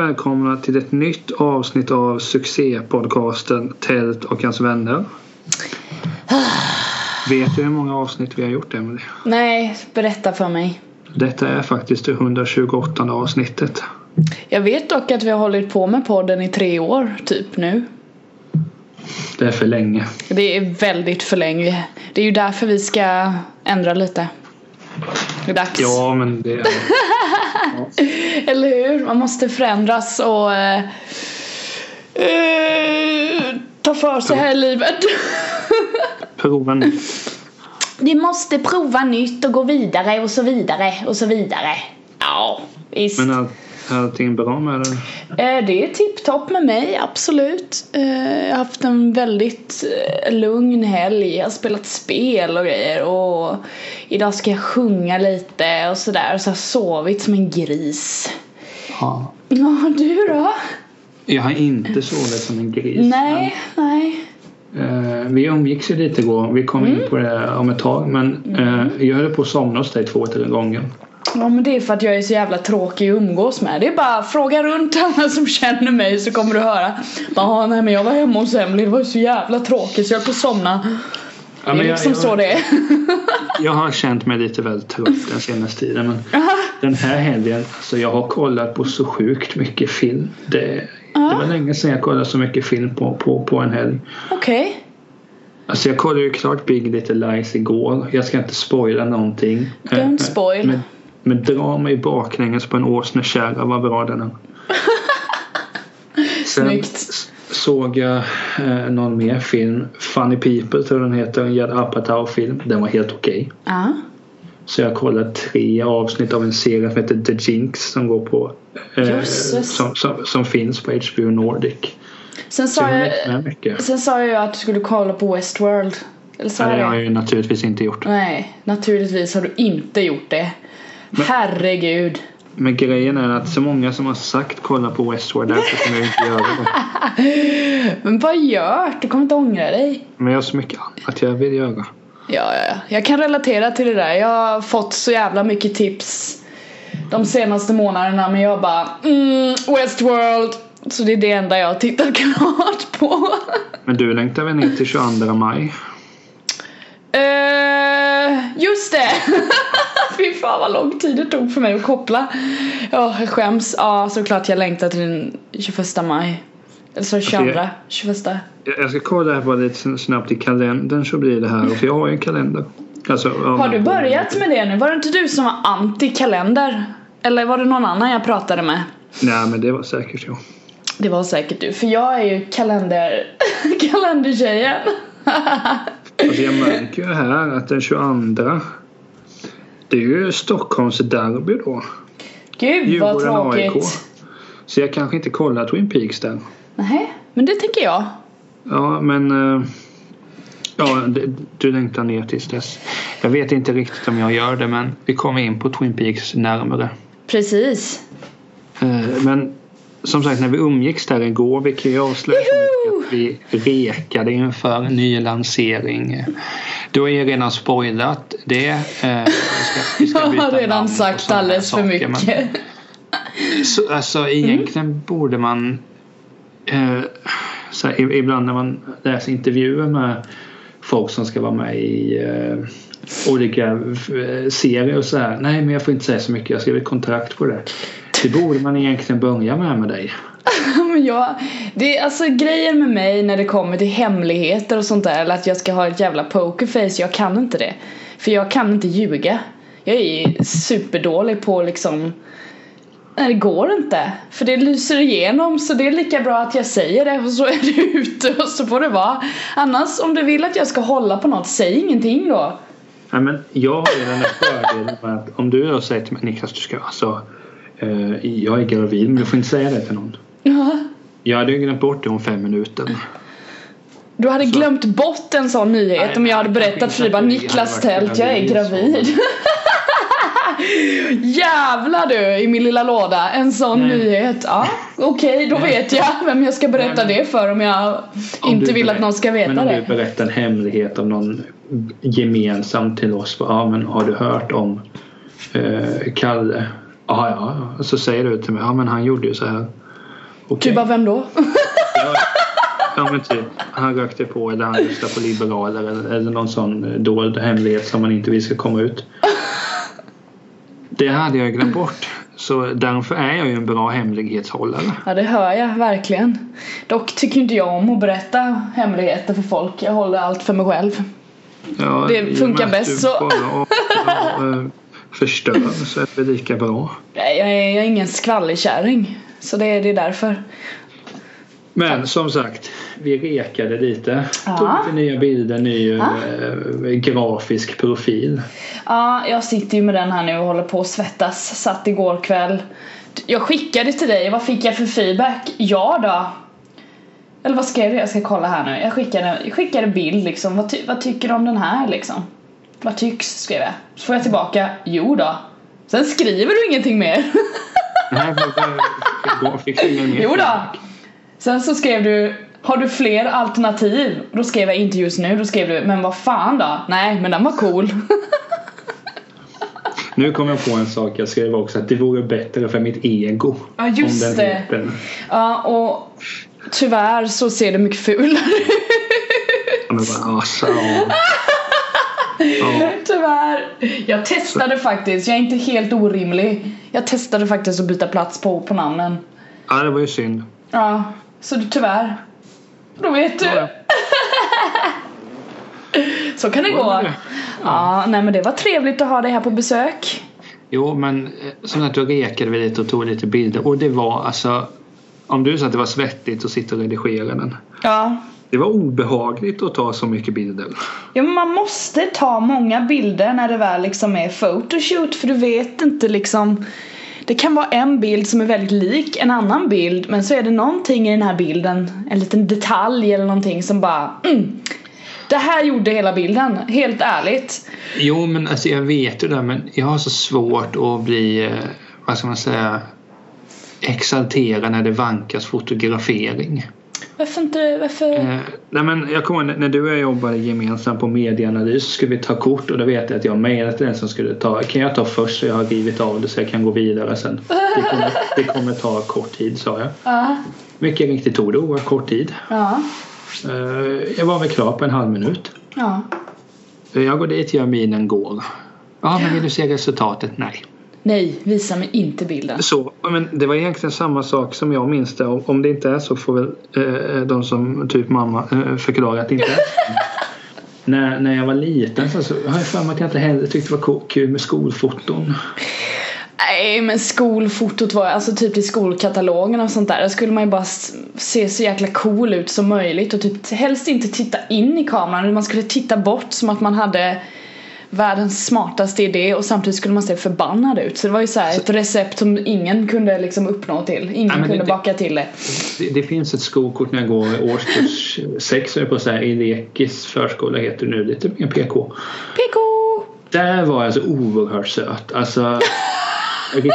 Välkomna till ett nytt avsnitt av succépodcasten Tält och hans vänner. Vet du hur många avsnitt vi har gjort Emelie? Nej, berätta för mig. Detta är faktiskt det 128 avsnittet. Jag vet dock att vi har hållit på med podden i tre år, typ nu. Det är för länge. Det är väldigt för länge. Det är ju därför vi ska ändra lite. Det är dags. Ja, men det är... Eller hur? Man måste förändras och eh, eh, ta för sig här i livet. Prova nu. Vi måste prova nytt och gå vidare och så vidare och så vidare. Ja, visst. Men all, allting bra med det? Eh, Det är tipptopp med mig, absolut. Eh, Jag har haft en väldigt eh, lugn helg. Jag har spelat spel och grejer och idag ska jag sjunga lite och sådär. Så jag har sovit som en gris. Ja. Ja, du då? Jag har inte sovit som en gris. Nej, nej. Eh, vi umgicks ju lite igår. Vi kommer Mm. in på det om ett tag. Men eh, jag höll på att somna hos dig två, tre gånger. Ja men det är för att jag är så jävla tråkig att umgås med. Det är bara fråga runt alla som känner mig så kommer du höra. Ja nej men jag var hemma hos Emily, det var ju så jävla tråkigt så jag höll på att somna. Ja, det är jag- liksom jag- så det är. Jag har känt mig lite väl trött den senaste tiden. Men den här helgen, alltså jag har kollat på så sjukt mycket film. Det, det var länge sedan jag kollade så mycket film på, på, på en helg. Okej. Alltså jag kollade ju klart Big Little Lies igår. Jag ska inte spoila någonting. Don't Eh, spoil. Men, men dra mig baklänges på en åsnekärra vad bra den är. Sen Snyggt. såg jag eh, någon mer film. Funny People tror jag den heter. En Judd Apatow-film. Den var helt okej. Ja. Så jag kollade tre avsnitt av en serie som heter The Jinx som går på eh, som, som, som finns på HBO Nordic. Sen sa jag jag, sen sa jag att du skulle kolla på Westworld. Eller sa Nej, det har jag ju naturligtvis inte gjort. Nej, naturligtvis har du inte gjort det. Herregud. Men grejen är att så många som har sagt kolla på Westworld därför kommer jag inte göra det. Men vad gör Du kommer inte ångra dig. Men jag har så mycket annat jag vill göra. Ja, ja, ja. Jag kan relatera till det där. Jag har fått så jävla mycket tips de senaste månaderna men jag bara mm, Westworld. Så det är det enda jag har tittat klart på. Men du längtar väl ner till 22 maj? Eh, just det! Fy fan vad lång tid det tog för mig att koppla. Ja, jag skäms. Ja, såklart jag längtar till den 21 maj. Eller så 22, jag- 21. Jag jag ska kolla här bara lite snabbt i kalendern så blir det här. För jag har ju en kalender. Alltså, Har du börjat med det nu? Var det inte du som var anti-kalender? Eller var det någon annan jag pratade med? Nej men det var säkert jag. Det var säkert du, för jag är ju kalender... kalendertjejen. Alltså jag märker ju här att den 22 Det är ju Stockholms derby då. Gud vad Djurgården AIK. tråkigt. Så jag kanske inte kollar Twin Peaks där. Nej, men det tänker jag. Ja men eh, Ja du längtar ner tills dess. Jag vet inte riktigt om jag gör det men vi kommer in på Twin Peaks närmare. Precis. Eh, Men som sagt när vi umgicks där igår vi kan ju avslöja så mycket vi rekade inför ny lansering. Du har ju redan spoilat det. Eh, ska- vi ska Jag har redan sagt alldeles för saker, men- mycket. Så, alltså egentligen borde man eh, så här, ibland när man läser intervjuer med folk som ska vara med i eh, olika eh, serier och så här. Nej men jag får inte säga så mycket, jag skriver kontrakt på det. Det borde man egentligen börja med med dig. Men jag, det är alltså grejen med mig när det kommer till hemligheter och sånt där eller att jag ska ha ett jävla pokerface, jag kan inte det. För jag kan inte ljuga. Jag är superdålig på liksom Nej det går inte. För det lyser igenom så det är lika bra att jag säger det och så är det ute och så får det vara. Annars om du vill att jag ska hålla på något, säg ingenting då. Nej, men jag har ju den där fördelen med att om du då säger till mig Niklas du ska alltså eh, jag är gravid men du får inte säga det till någon. Ja. Jag hade ju glömt bort det om fem minuter. Du hade Så- glömt bort en sån nyhet Nej, om jag hade berättat för dig bara Niklas Tält, jag är gravid. Jävlar du i min lilla låda, en sån Nej. nyhet. Ja, okej då Nej. vet jag vem jag ska berätta det för om jag Om inte vill att någon ska veta Men om du det. berättar en hemlighet om någon gemensamt till oss. Ja men har du hört om eh, Kalle? Ja, ja. Så säger du till mig, ja men han gjorde ju så här. Okej. Du bara, vem då? Ja, men typ. Han rökte på eller han röstade på liberaler eller, eller någon sån eh, dold hemlighet som man inte vill ska komma ut. Det hade jag glömt bort. Så därför är jag ju en bra hemlighetshållare. Ja det hör jag verkligen. Dock tycker inte jag om att berätta hemligheter för folk. Jag håller allt för mig själv. Ja, Det funkar bäst så. bara eh, förstör så är det lika bra. Nej, jag är, jag är ingen skvallerkärring. Så det är, det är därför. Men som sagt, vi rekade lite. Ja. Tog lite nya bilder, ny Ja. eh, grafisk profil. Ja, jag sitter ju med den här nu och håller på att svettas. Satt igår kväll. Jag skickade till dig, vad fick jag för feedback? Ja då. Eller vad skrev jag? Jag ska kolla här nu. Jag skickade, jag skickade bild liksom. Vad, ty, vad tycker du om den här liksom? Vad tycks? skrev jag. Så får jag tillbaka, jo då. Sen skriver du ingenting mer. Nej, fick du ingen mer Jo då. Sen så skrev du Har du fler alternativ? Då skrev jag inte just nu, då skrev du Men vad fan då? Nej men den var cool Nu kom jag på en sak jag skrev också att det vore bättre för mitt ego. Ja just om den det heter. Ja och Tyvärr så ser det mycket fulare ut Ja, men bara, alltså, ja. Ja. Tyvärr. Jag testade faktiskt, jag är inte helt orimlig. Jag testade faktiskt att byta plats på, på namnen. Ja, det var ju synd. Ja, så du, tyvärr. Då vet du. Ja, Så kan det gå. det? Ja, nej men det var trevligt att ha dig här på besök. Jo, men eh, som att då rekade vi lite och tog lite bilder. Och det var alltså om du sa att det var svettigt att sitta och redigera den. Ja Det var obehagligt att ta så mycket bilder. Ja men man måste ta många bilder när det väl liksom är photoshoot för du vet inte liksom Det kan vara en bild som är väldigt lik en annan bild men så är det någonting i den här bilden En liten detalj eller någonting som bara mm, Det här gjorde hela bilden, helt ärligt Jo, men alltså jag vet ju det men jag har så svårt att bli, eh, vad ska man säga, exalterad när det vankas fotografering. Varför inte, varför? Eh, nej men jag kommer när du och jag jobbade gemensamt på medieanalys så skulle vi ta kort och då vet jag att jag mejlade till den som skulle ta. Kan jag ta först så jag har rivit av det så jag kan gå vidare sen. Det kommer, det kommer ta kort tid sa jag. Ja, Mycket riktigt tog det oerhört kort tid. ja, Eh, jag var väl klar på en halv minut. ja Eh, Jag går dit, gör minen, går. Ja, men vill du se resultatet? Nej. Nej, visa mig inte bilden Så, men det var egentligen samma sak som jag minns det. Om om det inte är så får väl eh, de som typ mamma eh, förklara att det inte är så. när, när jag var liten så, så har jag för mig att jag inte heller tyckte det var kul med skolfoton. Nej men skolfotot var alltså typ i skolkatalogen och sånt där. Där skulle man ju bara se så jäkla cool ut som möjligt och typ helst inte titta in i kameran. Man skulle titta bort som att man hade världens smartaste idé och samtidigt skulle man se förbannad ut. Så det var ju så ett recept som ingen kunde liksom uppnå till. Ingen Nej, det- kunde det- baka till det. Det, det finns ett skolkort när jag går i årskurs 6 på så här, i Lekis förskola heter det nu, lite mer PK. PK! Där var jag så oerhört söt. Alltså riktigt.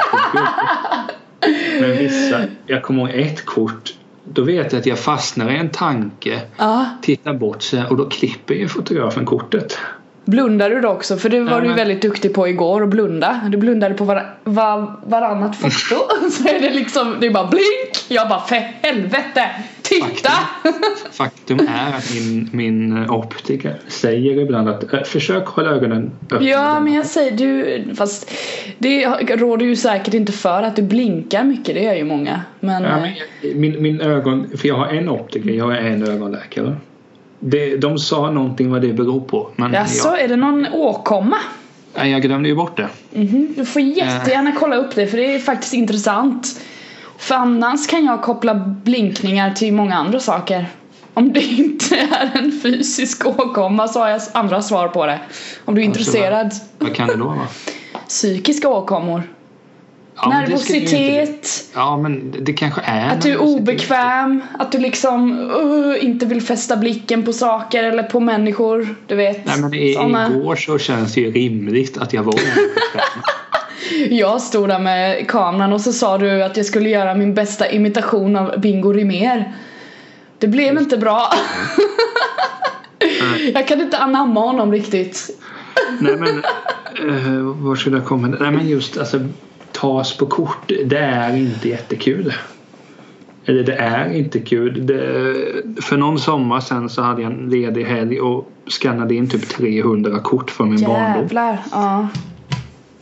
Men vissa, jag kommer ihåg ett kort. Då vet jag att jag fastnar i en tanke. Ja. Tittar bort så här, och då klipper ju fotografen kortet. Blundar du då också? För det var du väldigt duktig på igår att blunda. Du blundade på var, var, varannat foto. Så är det liksom, det är bara blink! Jag bara för helvete! Titta! Faktum är att min, min optiker säger ibland att äh, försök hålla ögonen öppna. Ja men jag säger du, fast det råder ju säkert inte för att du blinkar mycket, det gör ju många. Men, Ja, eh, men min, min ögon, för jag har en optiker, jag har en ögonläkare. Det, de sa någonting vad det beror på. Men jaså, jag, är det någon åkomma? nej, jag glömde ju bort det. Mhm, Du får jättegärna kolla upp det för det är faktiskt intressant. För annars kan jag koppla blinkningar till många andra saker. Om det inte är en fysisk åkomma så har jag andra svar på det. Om du är Alltså, intresserad. Vad kan det då vara? Psykiska åkommor. Ja, Nervositet. Ja men det, kanske är Att du är obekväm, att du liksom uh, inte vill fästa blicken på saker eller på människor. Du vet. Nej men i, såna. igår så känns det ju rimligt att jag var obekväm. Jag stod där med kameran och så sa du att jag skulle göra min bästa imitation av Bingo Rimér. Det blev inte bra. Jag kan inte anamma honom riktigt. Nej men uh, var skulle jag komma? Nej men just alltså tas på kort, det är inte jättekul. Eller det är inte kul. Det, för någon sommar sen så hade jag en ledig helg och skannade in typ 300 kort från min barndom. Jävlar. Ja.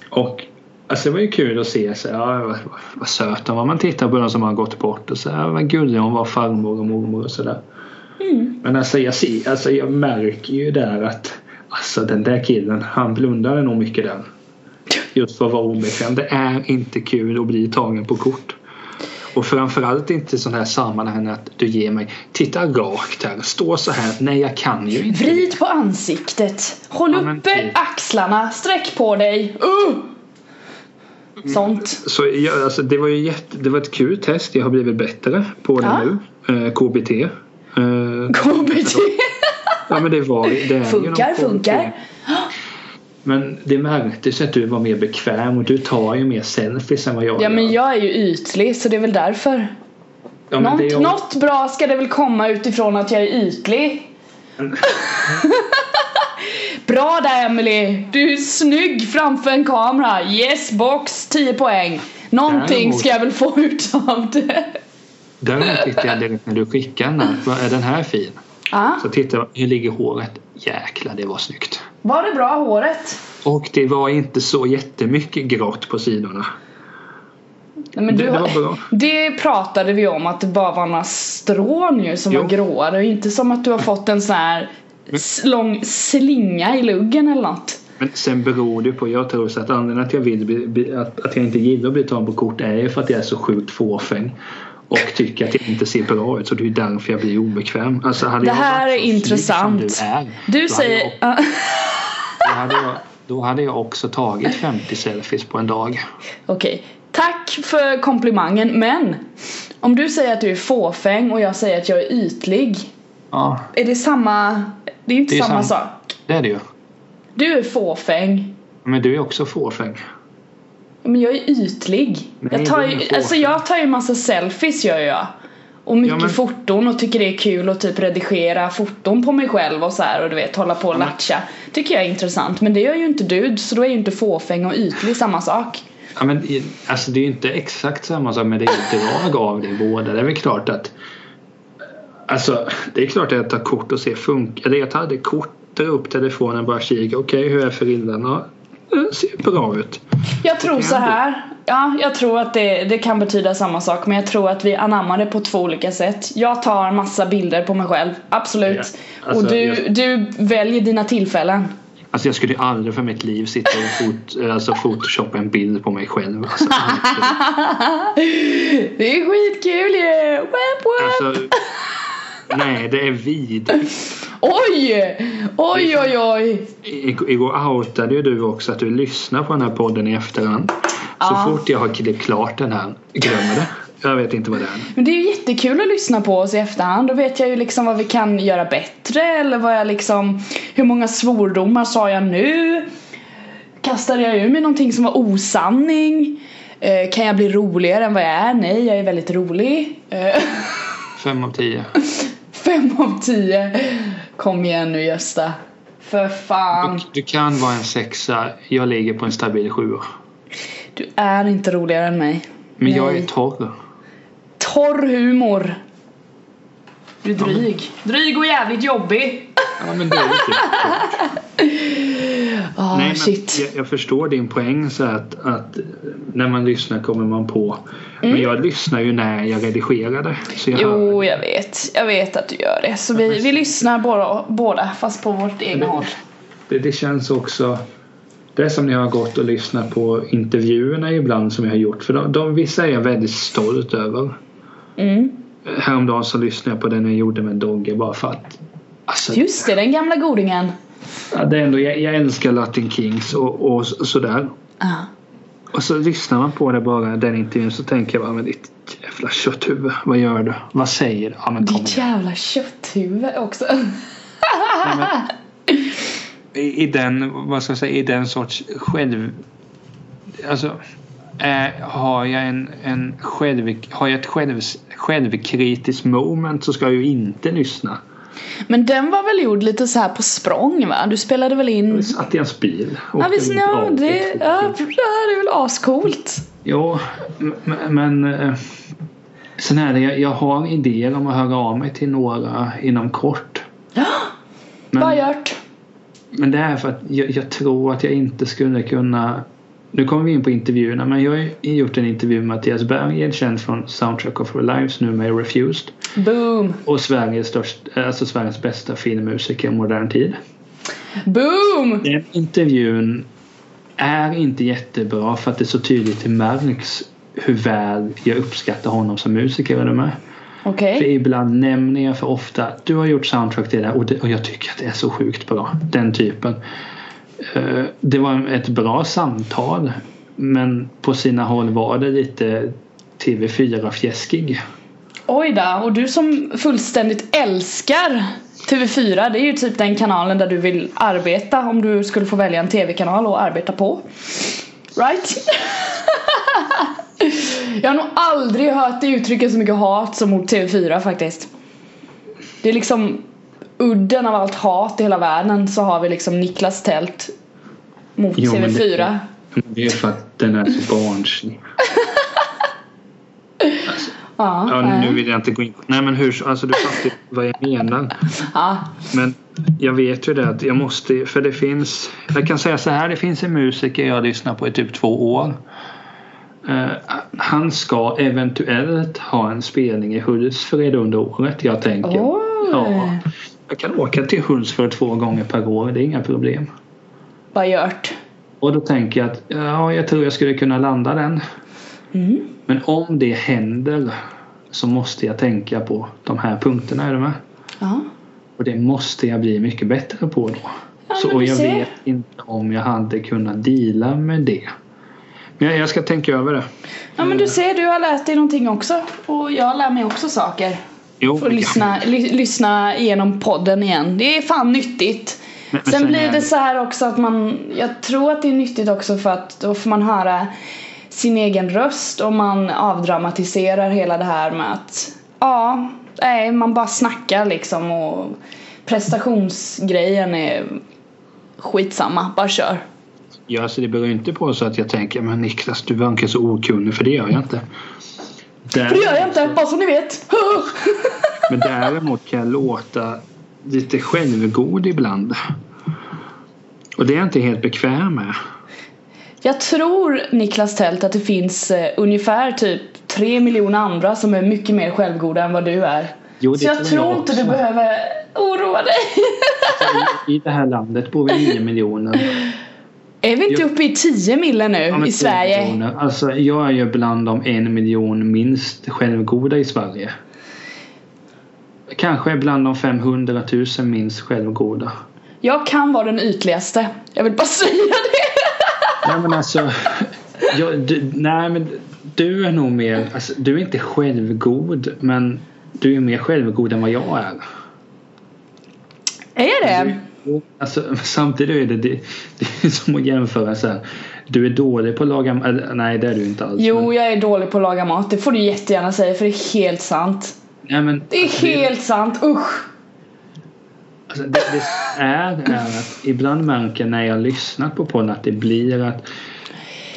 Och alltså det var ju kul att se så, ja, vad, vad söt hon var. Man tittar på de som har gått bort och så ja, vad gullig hon var farmor och mormor och sådär. Mm. Men alltså jag, ser, alltså jag märker ju där att alltså den där killen han blundade nog mycket där. Just för att vara obekväm. Det är inte kul att bli tagen på kort. Och framförallt inte sådana här sammanhang att du ger mig titta rakt här, stå så här. Nej jag kan ju inte. Vrid på ansiktet. Håll Ja, uppe typ. axlarna. Sträck på dig. Uh! Sånt. Så jag, alltså, det var ju jätte, det var ett kul test. Jag har blivit bättre på det Ja. nu. Eh, KBT. Eh, KBT. ja men det var det är ju Funkar, någon KBT. Men det märktes att du var mer bekväm och du tar ju mer selfies än vad jag Ja men gör. jag är ju ytlig så det är väl därför. ja, men något, är något bra ska det väl komma utifrån att jag är ytlig. Bra där Emily! Du är snygg framför en kamera. Yes box, 10 poäng. Någonting Däremot- ska jag väl få ut av det. Däremot tittade jag direkt när du skickade den Är den här fin? Ja, Så tittade jag, hur ligger håret? Jäklar det var snyggt. Var det bra håret? Och det var inte så jättemycket grått på sidorna. Nej, men Det- du, det var bra. det pratade vi om att det bara var några strån ju som Jo. var gråa. Det är inte som att du har fått en sån här lång slinga i luggen eller något. Men sen beror det på, jag tror så att anledningen att jag, vill att, att jag inte gillar att bli tagen på kort är för att jag är så sjukt fåfäng. Och tycker att jag inte ser bra ut så det är därför jag blir obekväm. Alltså, Det här är intressant. Du är, Du säger... Hade Ja. jag, då, hade jag, också tagit 50 selfies på en dag. Okej, tack för komplimangen men om du säger att du är fåfäng och jag säger att jag är ytlig Ja, Är det samma? Det är inte Det är samma sam- sak. det är det ju. Du är fåfäng Men du är också fåfäng. men jag är ytlig. Nej, jag, tar ju, alltså jag tar ju massa selfies gör jag. Och mycket Ja, men- foton och tycker det är kul att typ redigera foton på mig själv och så här och du vet hålla på och men- latcha. Tycker jag är intressant men det gör ju inte du så då är ju inte fåfäng och ytlig samma sak. Ja, men, alltså, det är ju inte exakt samma sak men det är ett drag av det båda. Det är väl klart att Alltså det är klart att jag tar kort och ser funkar. Eller jag hade kort, drar upp telefonen och bara kika. Okej hur är frillan? Det ser bra ut. Jag tror så här. Ja, jag tror att det, det kan betyda samma sak men jag tror att vi anammar det på två olika sätt. Jag tar massa bilder på mig själv, absolut. Ja, alltså, och du, jag- du väljer dina tillfällen. Alltså jag skulle ju aldrig för mitt liv sitta och fot, alltså, photoshoppa en bild på mig själv. Alltså, Det är skitkul ju! Alltså, nej det är vidrigt. Oj! Oj oj oj! Igår outade ju du också att du lyssnar på den här podden i efterhand. Så Ja. fort jag har klippt klart den här, glömmer det. Jag vet inte vad det är. Men det är ju jättekul att lyssna på oss i efterhand. Då vet jag ju liksom vad vi kan göra bättre eller vad jag liksom Hur många svordomar sa jag nu? Kastade jag ur mig någonting som var osanning? Eh, kan jag bli roligare än vad jag är? Nej, jag är väldigt rolig. Eh, Fem av tio. fem av tio. Kom igen nu Gösta. För fan. Du, du kan vara en sexa. Jag ligger på en stabil sjua. Du är inte roligare än mig. Men jag Nej. är torr. Torr humor. Du är dryg. Dryg och jävligt jobbig. Ja men det är Ah Nej, men shit. jag, jag förstår din poäng så att, att när man lyssnar kommer man på. Men jag lyssnar ju när jag redigerar det. Så jag hör. Mm. Jo, jag vet. Jag vet att du gör det. Så vi, vi lyssnar båda, båda fast på vårt egna håll. Det, det känns också det är som när jag har gått och lyssnat på intervjuerna ibland som jag har gjort. För de, de, vissa är jag väldigt stolt över. Mm. Häromdagen så lyssnade jag på den jag gjorde med Dogge bara för att alltså, Just det, den gamla godingen. Ja, det är ändå, jag, jag älskar Latin Kings och, och så- sådär. Ah. Och så lyssnar man på det bara den intervjun så tänker jag bara men ditt jävla kötthuvud. Vad gör du? Vad säger du? Ja men Ditt jävla kötthuvud också. Nej, men, i, I den, vad ska jag säga, i den sorts själv... Alltså eh, har jag en, en själv, har jag ett själv, självkritiskt moment så ska jag ju inte lyssna. Men den var väl gjord lite så här på språng va? Du spelade väl in? Vi satt i hans bil. Ja visst, ja, det, ja, det här är väl ascoolt? Ja, m- men eh, sen är det, jag, jag har idéer om att höra av mig till några inom kort. Ja, Men, Bara gjort. men det är för att jag, jag tror att jag inte skulle kunna nu kommer vi in på intervjuerna men jag har gjort en intervju med Mattias Berg, känd från Soundtrack of Our Lives nu med Refused. Boom! Och Sveriges, störst, alltså Sveriges bästa filmmusiker i modern tid. Boom! Den intervjun är inte jättebra för att det så tydligt märks hur väl jag uppskattar honom som musiker. Är du med? Okej. För ibland nämner jag för ofta du har gjort soundtrack till det där och, det, och jag tycker att det är så sjukt bra. Den typen. Eh, det var ett bra samtal men på sina håll var det lite TV4-fjäskig. Oj då, och du som fullständigt älskar TV4, det är ju typ den kanalen där du vill arbeta om du skulle få välja en TV-kanal att arbeta på. Right? Jag har nog aldrig hört det uttrycka så mycket hat som mot TV4 faktiskt. Det är liksom udden av allt hat i hela världen så har vi liksom Niklas Tält mot Jo, men TV4. det- Det är för att den är så barnslig. Ja, Ja, nej. nu vill jag inte gå in på... Nej men hur... Alltså du fattar vad jag menar. ja. Men jag vet ju det att jag måste... För det finns... Jag kan säga så här. Det finns en musiker jag lyssnar på i typ två år. Eh, han ska eventuellt ha en spelning i Hultsfred under året. Jag tänker. Oj. Ja, jag kan åka till Hultsfred två gånger per år. Det är inga problem. Vad gjort? Och då tänker jag att ja, jag tror jag skulle kunna landa den. Mm. Men om det händer så måste jag tänka på de här punkterna. Är du med? Ja. Och det måste jag bli mycket bättre på då. Ja, så, och jag ser. vet inte om jag hade kunnat deala med det. Men jag, jag ska tänka över det. Ja men du ser, du har lärt dig någonting också. Och jag lär mig också saker. Jo, Får lyssna, ly, lyssna igenom podden igen. Det är fan nyttigt. Men- men sen, sen blir det så här också att man, jag tror att det är nyttigt också för att då får man höra sin egen röst och man avdramatiserar hela det här med att ja, nej, man bara snackar liksom och prestationsgrejen är skitsamma, bara kör. Ja, alltså det beror inte på så att jag tänker men Niklas du verkar så okunnig för det gör jag inte. Där, För det gör jag inte, bara så ni vet. Men däremot kan jag låta lite självgod ibland. Och det är jag inte helt bekväm med. Jag tror Niklas Tält att det finns eh, ungefär typ tre miljoner andra som är mycket mer självgoda än vad du är. Jo, Så jag tror tror jag inte du behöver oroa dig. I det här landet bor vi 9 miljoner. Är vi inte Jo. uppe i 10 mille nu Ja, i 10 Sverige? miljoner. Alltså jag är ju bland de en miljon minst självgoda i Sverige. Kanske bland de 500 000 minst självgoda. Jag kan vara den ytligaste. Jag vill bara säga det. Nej men alltså. Jag, du, nej men du är nog mer. Alltså, du är inte självgod men du är mer självgod än vad jag är. Är jag det? Alltså, samtidigt är det, det, det är som att jämföra så här. Du är dålig på att laga eller, Nej det är du inte alls. men- Jo, jag är dålig på att laga mat. Det får du jättegärna säga för det är helt sant. nej, men, Det är alltså, helt sant, usch. Alltså, det, det är, är att ibland märker när jag lyssnar på podden att det blir att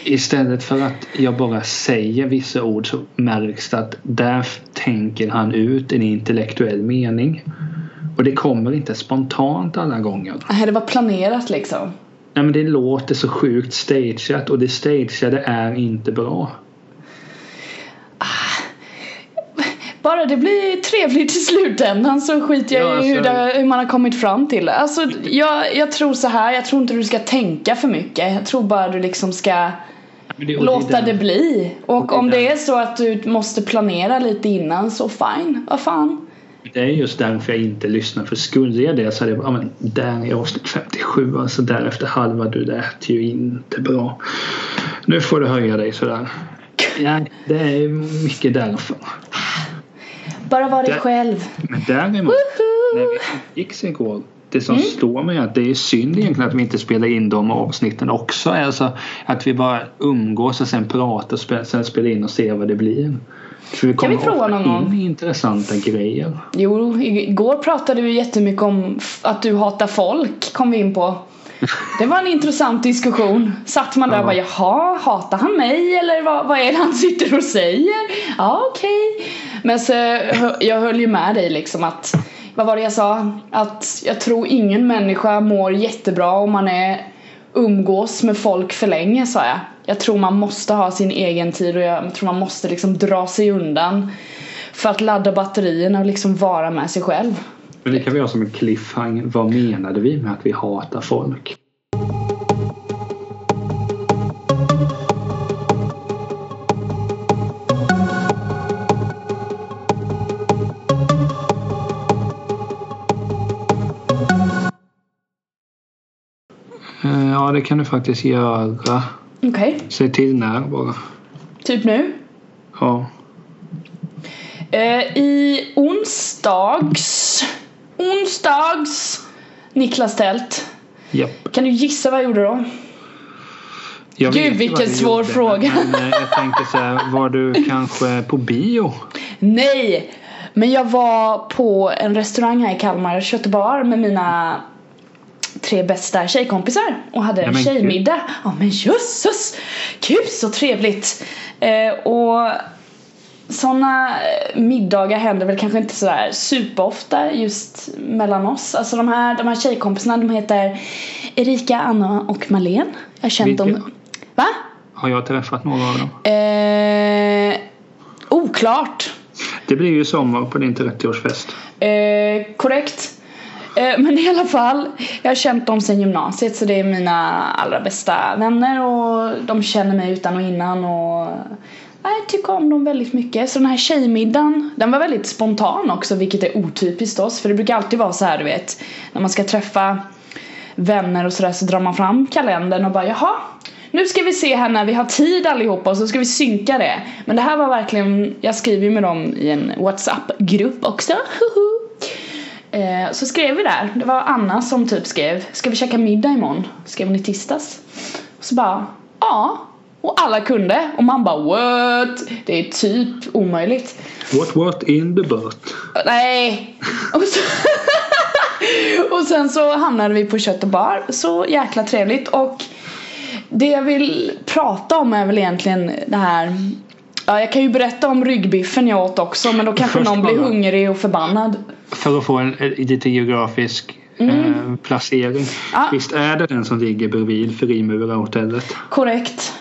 istället för att jag bara säger vissa ord så märks det att där tänker han ut en intellektuell mening. Och det kommer inte spontant alla gånger. Nej, det var planerat liksom. Nej men det låter så sjukt stageat och det stageade är inte bra. Bara det blir trevligt i slutändan så skiter jag Ja, i hur, alltså- det, hur man har kommit fram till det. Alltså, jag, jag tror så här, jag tror inte du ska tänka för mycket. Jag tror bara du liksom ska det, låta det där- bli. Och och det om det är så att du måste planera lite innan så fine, vad fan. Det är just därför jag inte lyssnar för skulle jag det så hade jag bara, men där är avsnitt 57 alltså därefter halva du lät ju inte bra. Nu får du höja dig sådär. Ja, det är mycket därför. Bara vara dig Det- själv. Men däremot när vi gick igår det som Mm. står mig är att det är synd egentligen att vi inte spelar in de avsnitten också. Alltså att vi bara umgås och sen pratar och sen spelar in och ser vad det blir. För vi Kan vi prova någon gång? in intressanta grejer. Jo, igår pratade vi jättemycket om att du hatar folk, kom vi in på. Det var en intressant diskussion. Satt man där och bara jaha, hatar han mig eller vad, vad är det han sitter och säger? Ja, okej. Men så, jag höll ju med dig liksom att, vad var det jag sa? Att jag tror ingen människa mår jättebra om man är umgås med folk för länge sa jag. Jag tror man måste ha sin egen tid och jag tror man måste liksom dra sig undan för att ladda batterierna och liksom vara med sig själv. Men det kan vi ha som en cliffhanger. Vad menade vi med att vi hatar folk? Ja, det kan du faktiskt göra. Okej, Säg till när bara. typ nu. Ja. Eh, I onsdags, onsdags, Niklas Tält. Japp. Kan du gissa vad jag gjorde då? Jag Gud, vilken svår gjorde, fråga. Men eh, jag tänker så här, var du kanske på bio? Nej! Men jag var på en restaurang här i Kalmar, kött och bar med mina tre bästa tjejkompisar och hade en men tjejmiddag. Ja men jösses! Gud så trevligt! Eh, och sådana middagar händer väl kanske inte sådär superofta just mellan oss. Alltså de här, de här tjejkompisarna de heter Erika, Anna och Malene. Jag har känt Vilka? dem. Va? Har jag träffat några av dem? Eh, oklart. Det blir ju sommar på din 30-årsfest. Eh, korrekt. Eh, men i alla fall, jag har känt dem sedan gymnasiet så det är mina allra bästa vänner och de känner mig utan och innan och eh, jag tycker om dem väldigt mycket. Så den här tjejmiddagen, den var väldigt spontan också vilket är otypiskt oss för det brukar alltid vara så här du vet när man ska träffa vänner och sådär så drar man fram kalendern och bara jaha nu ska vi se här när vi har tid allihopa och så ska vi synka det. Men det här var verkligen, jag skriver ju med dem i en WhatsApp-grupp också. Eh, så skrev vi där, det var Anna som typ skrev Ska vi käka middag imorgon? Skrev hon i tisdags. Och så bara, ja. Och alla kunde och man bara what? Det är typ omöjligt. What what in the butt? Nej! Och, så och sen så hamnade vi på kött och bar. Så jäkla trevligt och det jag vill prata om är väl egentligen det här Ja, jag kan ju berätta om ryggbiffen jag åt också men då kanske Först någon blir bara. hungrig och förbannad. För att få en, lite geografisk eh, placering. Ja. Visst är det den som ligger bredvid Frimurahotellet? Korrekt.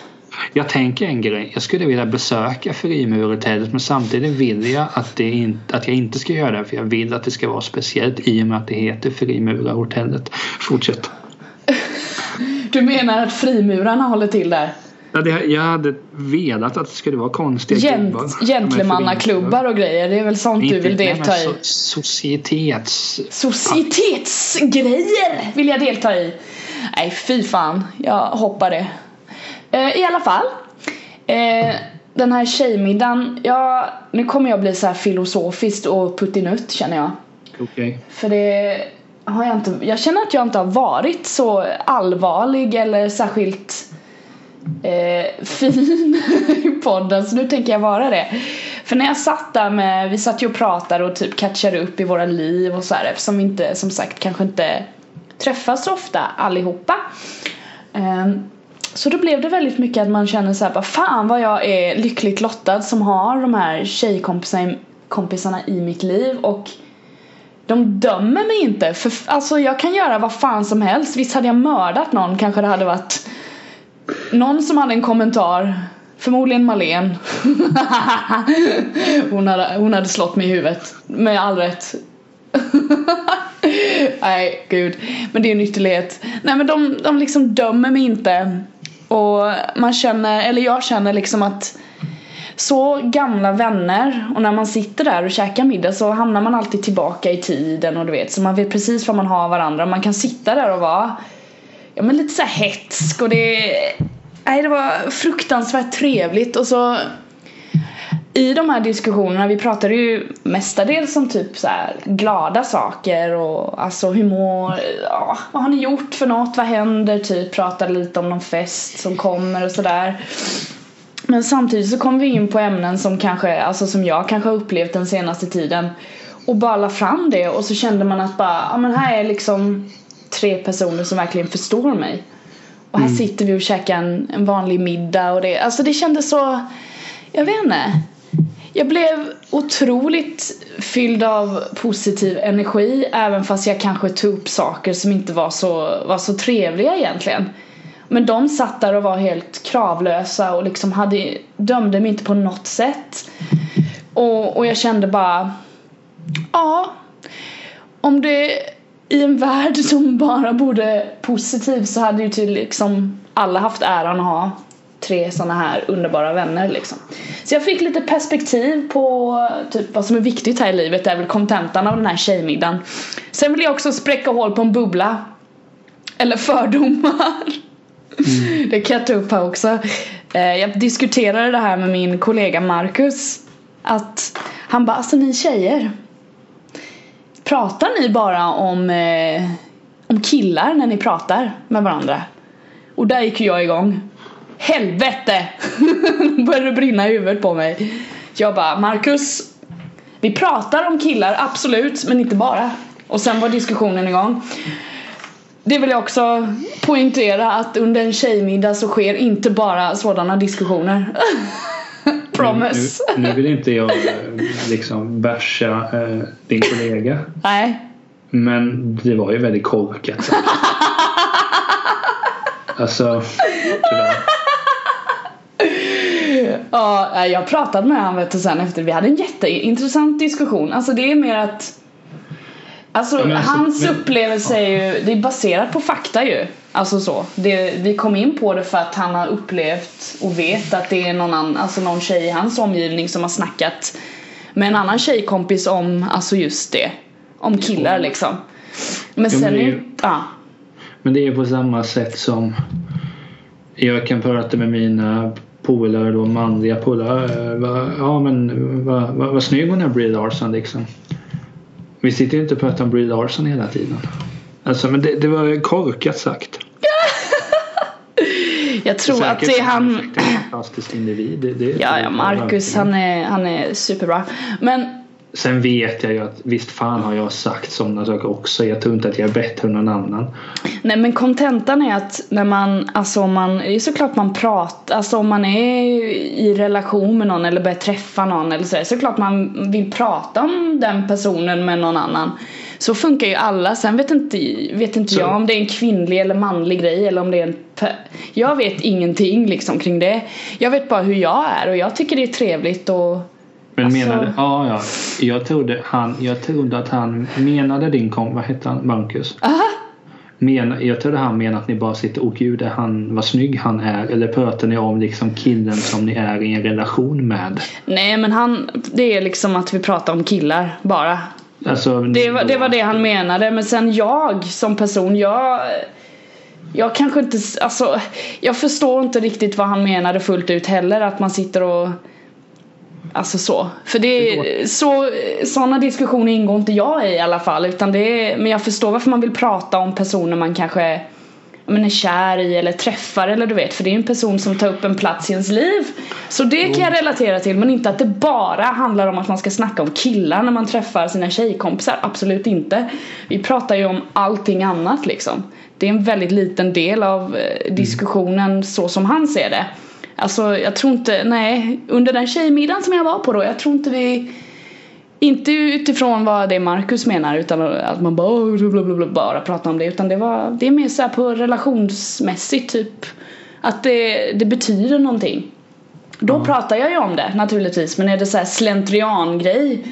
Jag tänker en grej. Jag skulle vilja besöka Frimurahotellet men samtidigt vill jag att, det in, att jag inte ska göra det för jag vill att det ska vara speciellt i och med att det heter Frimurahotellet. Fortsätt. Du menar att frimurarna håller till där? Ja, det, jag hade velat att det skulle vara konstiga Gent, klubbar. gentlemannaklubbar och grejer, det är väl sånt du vill delta i? So societets... Societetsgrejer vill jag delta i. Nej fy fan, jag hoppar det. Eh, I alla fall. Eh, den här tjejmiddagen, ja, nu kommer jag bli så här filosofiskt och puttinutt känner jag. Okej. För det har jag inte, jag känner att jag inte har varit så allvarlig eller särskilt eh, fin i podden så nu tänker jag vara det. För när jag satt där med, vi satt ju och pratade och typ catchade upp i våra liv och så här eftersom vi inte som sagt kanske inte träffas så ofta allihopa. Ehm, så då blev det väldigt mycket att man känner så här bara fan vad jag är lyckligt lottad som har de här tjejkompisarna i mitt liv och de dömer mig inte för alltså jag kan göra vad fan som helst. Visst hade jag mördat någon kanske det hade varit någon som hade en kommentar. Förmodligen Malen. hon, hade, hon hade slått mig i huvudet. Med all rätt. Nej, gud. Men det är en ytterlighet. Nej men de, de liksom dömer mig inte. Och man känner, eller jag känner liksom att så gamla vänner och när man sitter där och käkar middag så hamnar man alltid tillbaka i tiden och du vet så man vet precis vad man har varandra man kan sitta där och vara ja men lite så här hetsk och det nej det var fruktansvärt trevligt och så i de här diskussionerna, vi pratade ju mestadels om typ så här glada saker och alltså hur mår, ja, vad har ni gjort för något, vad händer, typ pratade lite om någon fest som kommer och sådär. Men samtidigt så kom vi in på ämnen som kanske, alltså som jag kanske har upplevt den senaste tiden och bara la fram det och så kände man att bara, ja men här är liksom tre personer som verkligen förstår mig. Och här sitter vi och käkar en, en vanlig middag och det, alltså det kändes så, jag vet inte. Jag blev otroligt fylld av positiv energi även fast jag kanske tog upp saker som inte var så, var så trevliga egentligen. Men de satt där och var helt kravlösa och liksom hade, dömde mig inte på något sätt. Och, och jag kände bara, ja, om det i en värld som bara borde positiv så hade ju till liksom alla haft äran att ha tre sådana här underbara vänner liksom. Så jag fick lite perspektiv på typ vad som är viktigt här i livet, det är väl kontentan av den här tjejmiddagen. Sen vill jag också spräcka hål på en bubbla. Eller fördomar. Mm. Det kan jag ta upp här också. Eh, jag diskuterade det här med min kollega Marcus. Att han bara, alltså ni tjejer. Pratar ni bara om, eh, om killar när ni pratar med varandra? Och där gick ju jag igång. Helvete! började brinna i huvudet på mig. Jag bara, Marcus. Vi pratar om killar, absolut, men inte bara. Och sen var diskussionen igång. Det vill jag också poängtera att under en tjejmiddag så sker inte bara sådana diskussioner. Promise. Nu, nu, vill inte jag eh, liksom basha eh, din kollega. Nej. Men det var ju väldigt korkat. alltså, tyvärr. Ja, jag pratade med honom vet du, sen efter. Vi hade en jätteintressant diskussion. Alltså det är mer att Alltså, ja, alltså hans men, upplevelse är ju, det är baserat på fakta ju. Alltså så. Det, vi kom in på det för att han har upplevt och vet att det är någon, annan, alltså någon tjej i hans omgivning som har snackat med en annan tjejkompis om alltså just det. Om killar liksom. Men sen ja, men är ja. Men det är på samma sätt som jag kan prata med mina polare då, manliga polare. Ja men vad, vad, vad snygg hon är Brie Larson liksom. Vi sitter ju inte och pratar om Brie Larson hela tiden. Alltså men det, det var korkat sagt. Jag tror att det är han... Fantastisk individ. Det, det, ja, ja, Marcus han är, han är superbra. Men Sen vet jag ju att visst fan har jag sagt sådana saker också. Jag tror inte att jag är bättre än någon annan. Nej men kontentan är att när man, alltså om man, det är såklart man pratar, alltså om man är i relation med någon eller börjar träffa någon eller så, så klart man vill prata om den personen med någon annan. Så funkar ju alla. Sen vet inte, vet inte jag om det är en kvinnlig eller manlig grej eller om det är en Jag vet ingenting liksom kring det. Jag vet bara hur jag är och jag tycker det är trevligt och men alltså... menade, ja ja. Jag trodde, han, jag trodde att han menade din kom, vad hette han? Aha. Men, jag trodde han menade att ni bara sitter och gud han, vad snygg han är. Eller pratar ni om liksom killen som ni är i en relation med? Nej men han, det är liksom att vi pratar om killar bara. Alltså, det, var, det var det han menade. Men sen jag som person, jag jag kanske inte, alltså jag förstår inte riktigt vad han menade fullt ut heller. Att man sitter och Alltså så. För det är så, sådana diskussioner ingår inte jag i i alla fall. Utan det är, men jag förstår varför man vill prata om personer man kanske men är kär i eller träffar eller du vet. För det är en person som tar upp en plats i ens liv. Så det kan jag relatera till. Men inte att det bara handlar om att man ska snacka om killar när man träffar sina tjejkompisar. Absolut inte. Vi pratar ju om allting annat liksom. Det är en väldigt liten del av eh, diskussionen mm. så som han ser det. Alltså jag tror inte, nej, under den tjejmiddagen som jag var på då, jag tror inte vi inte utifrån vad det är Marcus menar utan att man bara, bara pratar om det utan det var det är mer så på relationsmässigt typ att det, det betyder någonting. Då mm. pratar jag ju om det naturligtvis men är det så här slentrian grej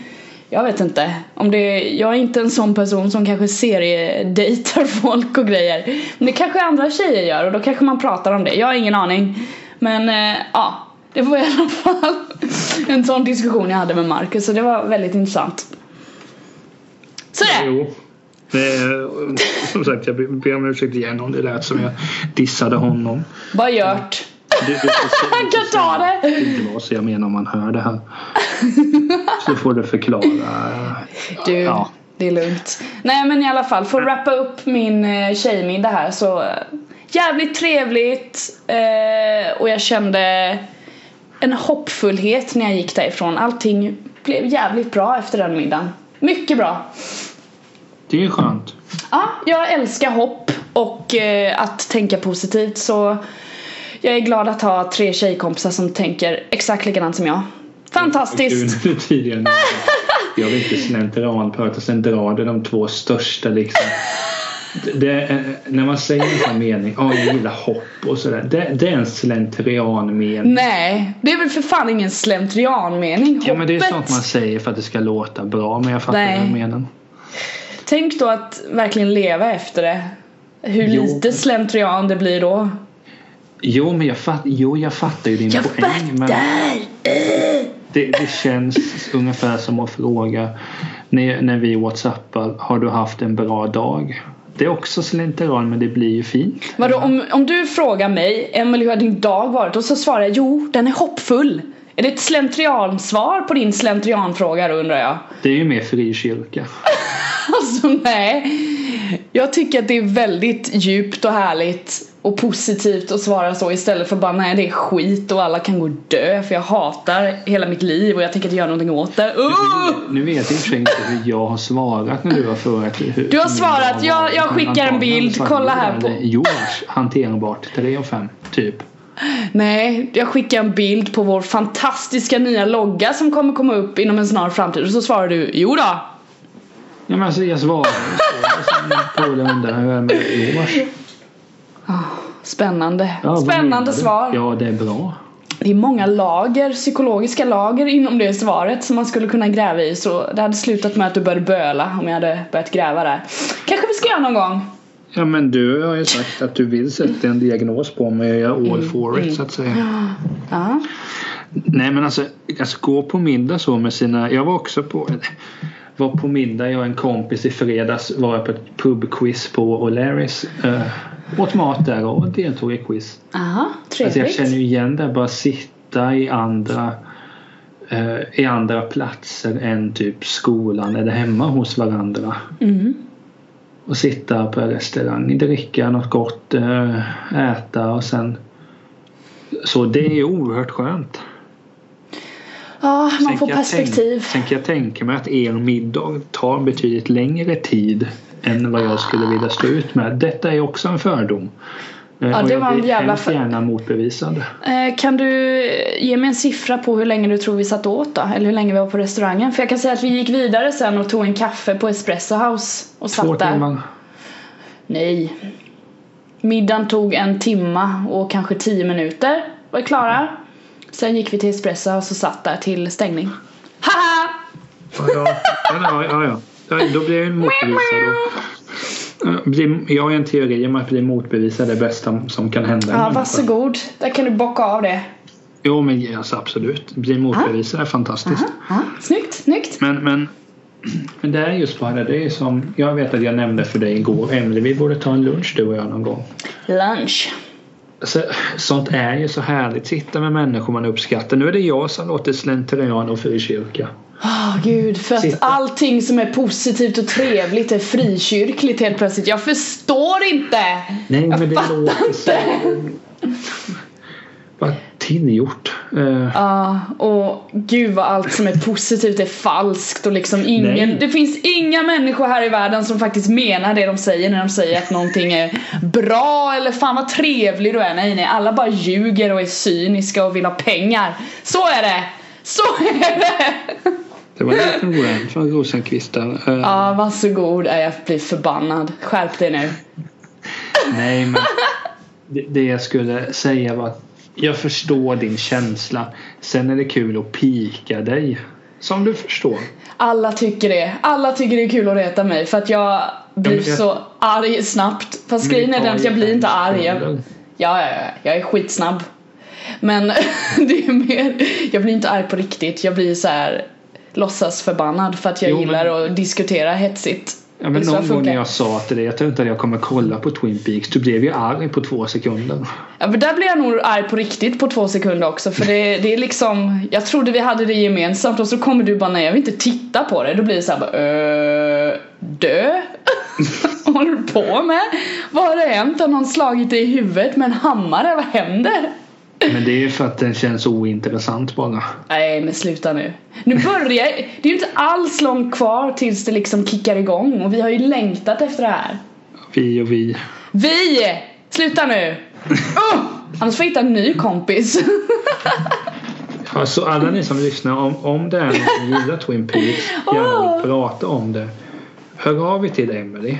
jag vet inte. Om det, jag är inte en sån person som kanske seriedejtar folk och grejer. Men det kanske andra tjejer gör och då kanske man pratar om det. Jag har ingen aning. Men äh, ja, det var i alla fall en sån diskussion jag hade med Marcus så det var väldigt intressant. Sådär! Jo. Det, som sagt, jag ber om ursäkt igen om det lät som jag dissade honom. Vad gjort? Han kan ta det! Det var så jag menar om man hör det här. Så får du förklara. Du, ja. det är lugnt. Nej men i alla fall, för att wrappa upp min eh, tjejmiddag här så jävligt trevligt eh, och jag kände en hoppfullhet när jag gick därifrån. Allting blev jävligt bra efter den middagen. Mycket bra. Det är skönt. Ja, jag älskar hopp och eh, att tänka positivt så jag är glad att ha tre tjejkompisar som tänker exakt likadant som jag. Fantastiskt! Du, tidigare, jag vill inte slentrianprata, sen drar du de två största liksom. Det, är, när man säger en sån mening, oh, jag gillar hopp och sådär. Det, det är en slentrianmening. Nej, det är väl för fan ingen slentrianmening. Ja men det är sånt man säger för att det ska låta bra men jag fattar Nej. vad du menar. Tänk då att verkligen leva efter det. Hur jo. lite slentrian det blir då. Jo, men jag, fatt, jo, jag fattar ju din jag poäng. Jag fattar! Men det, det känns ungefär som att fråga när, när vi whatsappar, har du haft en bra dag? Det är också slentrian men det blir ju fint. Vadå, om, om du frågar mig, Emelie hur har din dag varit? Och så svarar jag, jo den är hoppfull. Är det ett slentriansvar på din slentrianfråga då undrar jag? Det är ju mer frikyrka. alltså nej. Jag tycker att det är väldigt djupt och härligt och positivt att svara så istället för bara nej det är skit och alla kan gå och dö för jag hatar hela mitt liv och jag tänker inte göra någonting åt det. Uh! Nu, nu vet jag i och inte hur jag har svarat när du har frågat. Hur, du har svarat, jag, jag skickar en bild, kolla här på. Joars, hanterbart, 3 och 5 typ. Nej, jag skickar en bild på vår fantastiska nya logga som kommer komma upp inom en snar framtid och så svarar du jo då. Ja men alltså jag svarar på det undrar hur är med Joars. Oh, spännande. Ja, spännande svar. Ja, det är bra. Det är många lager, psykologiska lager inom det svaret som man skulle kunna gräva i så det hade slutat med att du började böla om jag hade börjat gräva där. Kanske vi ska göra någon gång. Ja men du har ju sagt att du vill sätta en diagnos på mig och jag är all mm, for it mm. så att säga. Ja. Nej men alltså, alltså gå på middag så med sina, jag var också på var på middag, jag och en kompis i fredags var jag på ett pubquiz på O'Larrys. Uh, åt mat där och deltog i quiz. Aha, trevligt. Alltså jag känner ju igen det, bara sitta i andra uh, i andra platser än typ skolan eller hemma hos varandra. Mm. Och sitta på en restaurang, dricka något gott, uh, äta och sen så det är oerhört skönt. Ja, man sen får perspektiv. Tänk, sen kan jag tänka mig att er middag tar betydligt längre tid än vad jag skulle vilja stå ut med. Detta är också en fördom. Eh, ja, det var en jävla för... gärna motbevisad. Eh, kan du ge mig en siffra på hur länge du tror vi satt åt då? Eller hur länge vi var på restaurangen? För jag kan säga att vi gick vidare sen och tog en kaffe på Espresso House och satt Två där. timmar. Nej. Middagen tog en timma och kanske tio minuter. Var vi klara? Sen gick vi till Espresso och så satt där till stängning. Haha! Ja, ja, ja, ja. Då blir jag motbevisad. Jag har en teori om att bli motbevisad är det bästa som kan hända. Ja, varsågod. Där kan du bocka av det. Jo, men alltså, absolut. Bli motbevisad är fantastiskt. Aha, aha. Snyggt, snyggt. Men, men, men det är just bara det. är som, jag vet att jag nämnde för dig igår. Emelie, vi borde ta en lunch du och jag någon gång. Lunch. Så, sånt är ju så härligt. Sitta med människor man uppskattar. Nu är det jag som låter slentrian och frikyrka. Oh, gud, för Sitta. att allting som är positivt och trevligt är frikyrkligt helt plötsligt. Jag förstår inte! Nej, jag men det låter inte. Bara tillgjort. Eh. Ja, uh, och gud vad allt som är positivt är falskt och liksom ingen Det finns inga människor här i världen som faktiskt menar det de säger när de säger att någonting är bra eller fan vad trevlig du är. Nej nej, alla bara ljuger och är cyniska och vill ha pengar. Så är det! Så är det! Det var en liten rant från Rosenqvist där. Uh. Ja, varsågod. Jag blir förbannad. Skärp dig nu. Nej men det, det jag skulle säga var att jag förstår din känsla. Sen är det kul att pika dig. Som du förstår. Alla tycker det. Alla tycker det är kul att reta mig för att jag blir ja, jag... så arg snabbt. Fast grejen är den att jag blir inte arg. Jag... Ja, ja, ja, jag är skitsnabb. Men det är mer, jag blir inte arg på riktigt. Jag blir så här låtsas förbannad för att jag jo, gillar men... att diskutera hetsigt. Ja, men någon gång när jag sa till dig, jag tror inte att jag kommer kolla på Twin Peaks, du blev ju arg på två sekunder. Ja men där blev jag nog arg på riktigt på två sekunder också för det, det är liksom, jag trodde vi hade det gemensamt och så kommer du bara nej jag vill inte titta på det. Då blir det såhär bara öh, dö? Vad håller du på med? Vad har det hänt? Har någon slagit dig i huvudet med en hammare? Vad händer? Men det är för att den känns ointressant bara. Nej men sluta nu. Nu börjar Det är ju inte alls långt kvar tills det liksom kickar igång och vi har ju längtat efter det här. Vi och vi. Vi! Sluta nu! Uh! Annars får jag hitta en ny kompis. Alltså alla ni som lyssnar, om, om det är någon som gillar Twin Peaks, gärna vill prata om det. Hör av er till Emily.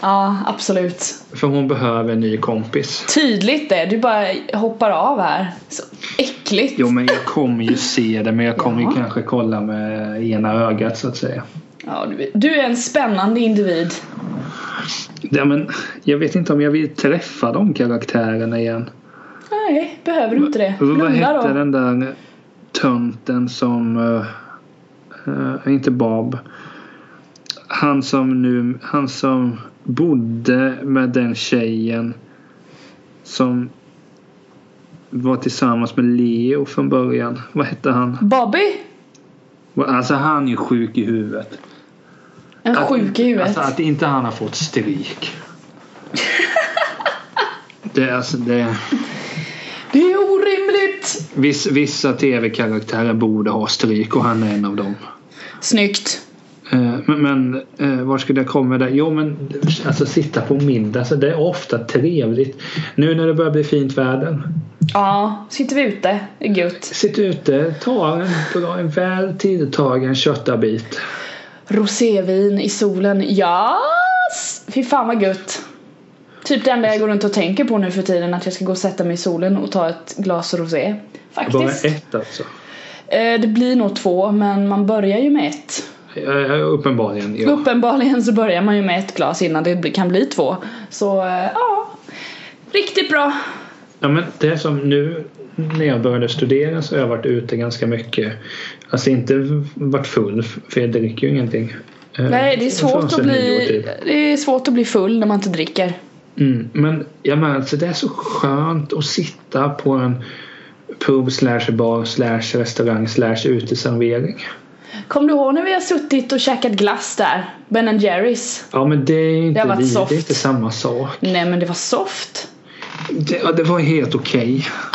ja, absolut. För hon behöver en ny kompis. Tydligt det. Du bara hoppar av här. Så äckligt. Jo men jag kommer ju se det men jag kommer Ja. ju kanske kolla med ena ögat så att säga. Ja, du, du är en spännande individ. Ja, men jag vet inte om jag vill träffa de karaktärerna igen. Nej, behöver du inte det. Vad Blunda hette då. den där tönten som... Uh, uh, inte Bob. Han som nu... Han som bodde med den tjejen som var tillsammans med Leo från början. Vad hette han? Bobby? Alltså han är ju sjuk i huvudet. En Att- sjuk i huvudet. Alltså att inte han har fått stryk. det, är alltså, det, Det är orimligt! viss, vissa tv-karaktärer borde ha stryk och han är en av dem. Snyggt. Eh, Men, eh, var skulle jag komma där? Jo men alltså sitta på middag så det är ofta trevligt. Nu när det börjar bli fint väder. Ja, sitter vi ute. Det är gött. Sitt ute, ta en, en väl tilltagen köttarbit. Rosévin i solen. Yes! Fy fan vad gött. Typ det enda jag går runt och tänker på nu för tiden att jag ska gå och sätta mig i solen och ta ett glas rosé. Bara Faktiskt. ett alltså. Det blir nog två men man börjar ju med ett. Eh, Uppenbarligen. Ja. Uppenbarligen så börjar man ju med ett glas innan det kan bli två. Så eh, ja, riktigt bra. Ja, men det är som nu när jag började studera så har jag varit ute ganska mycket. Alltså inte varit full för jag dricker ju ingenting. Eh, Nej, det är svårt att bli, det är svårt att bli full när man inte dricker. Mm, men jag menar, alltså, det är så skönt att sitta på en pub slash bar slash restaurang slash uteservering. Kom du ihåg när vi har suttit och käkat glass där? Ben Jerrys. Ja men det är inte, Det har varit vi, det soft. är inte samma sak. Nej men det var soft. Det, ja, det var helt okej.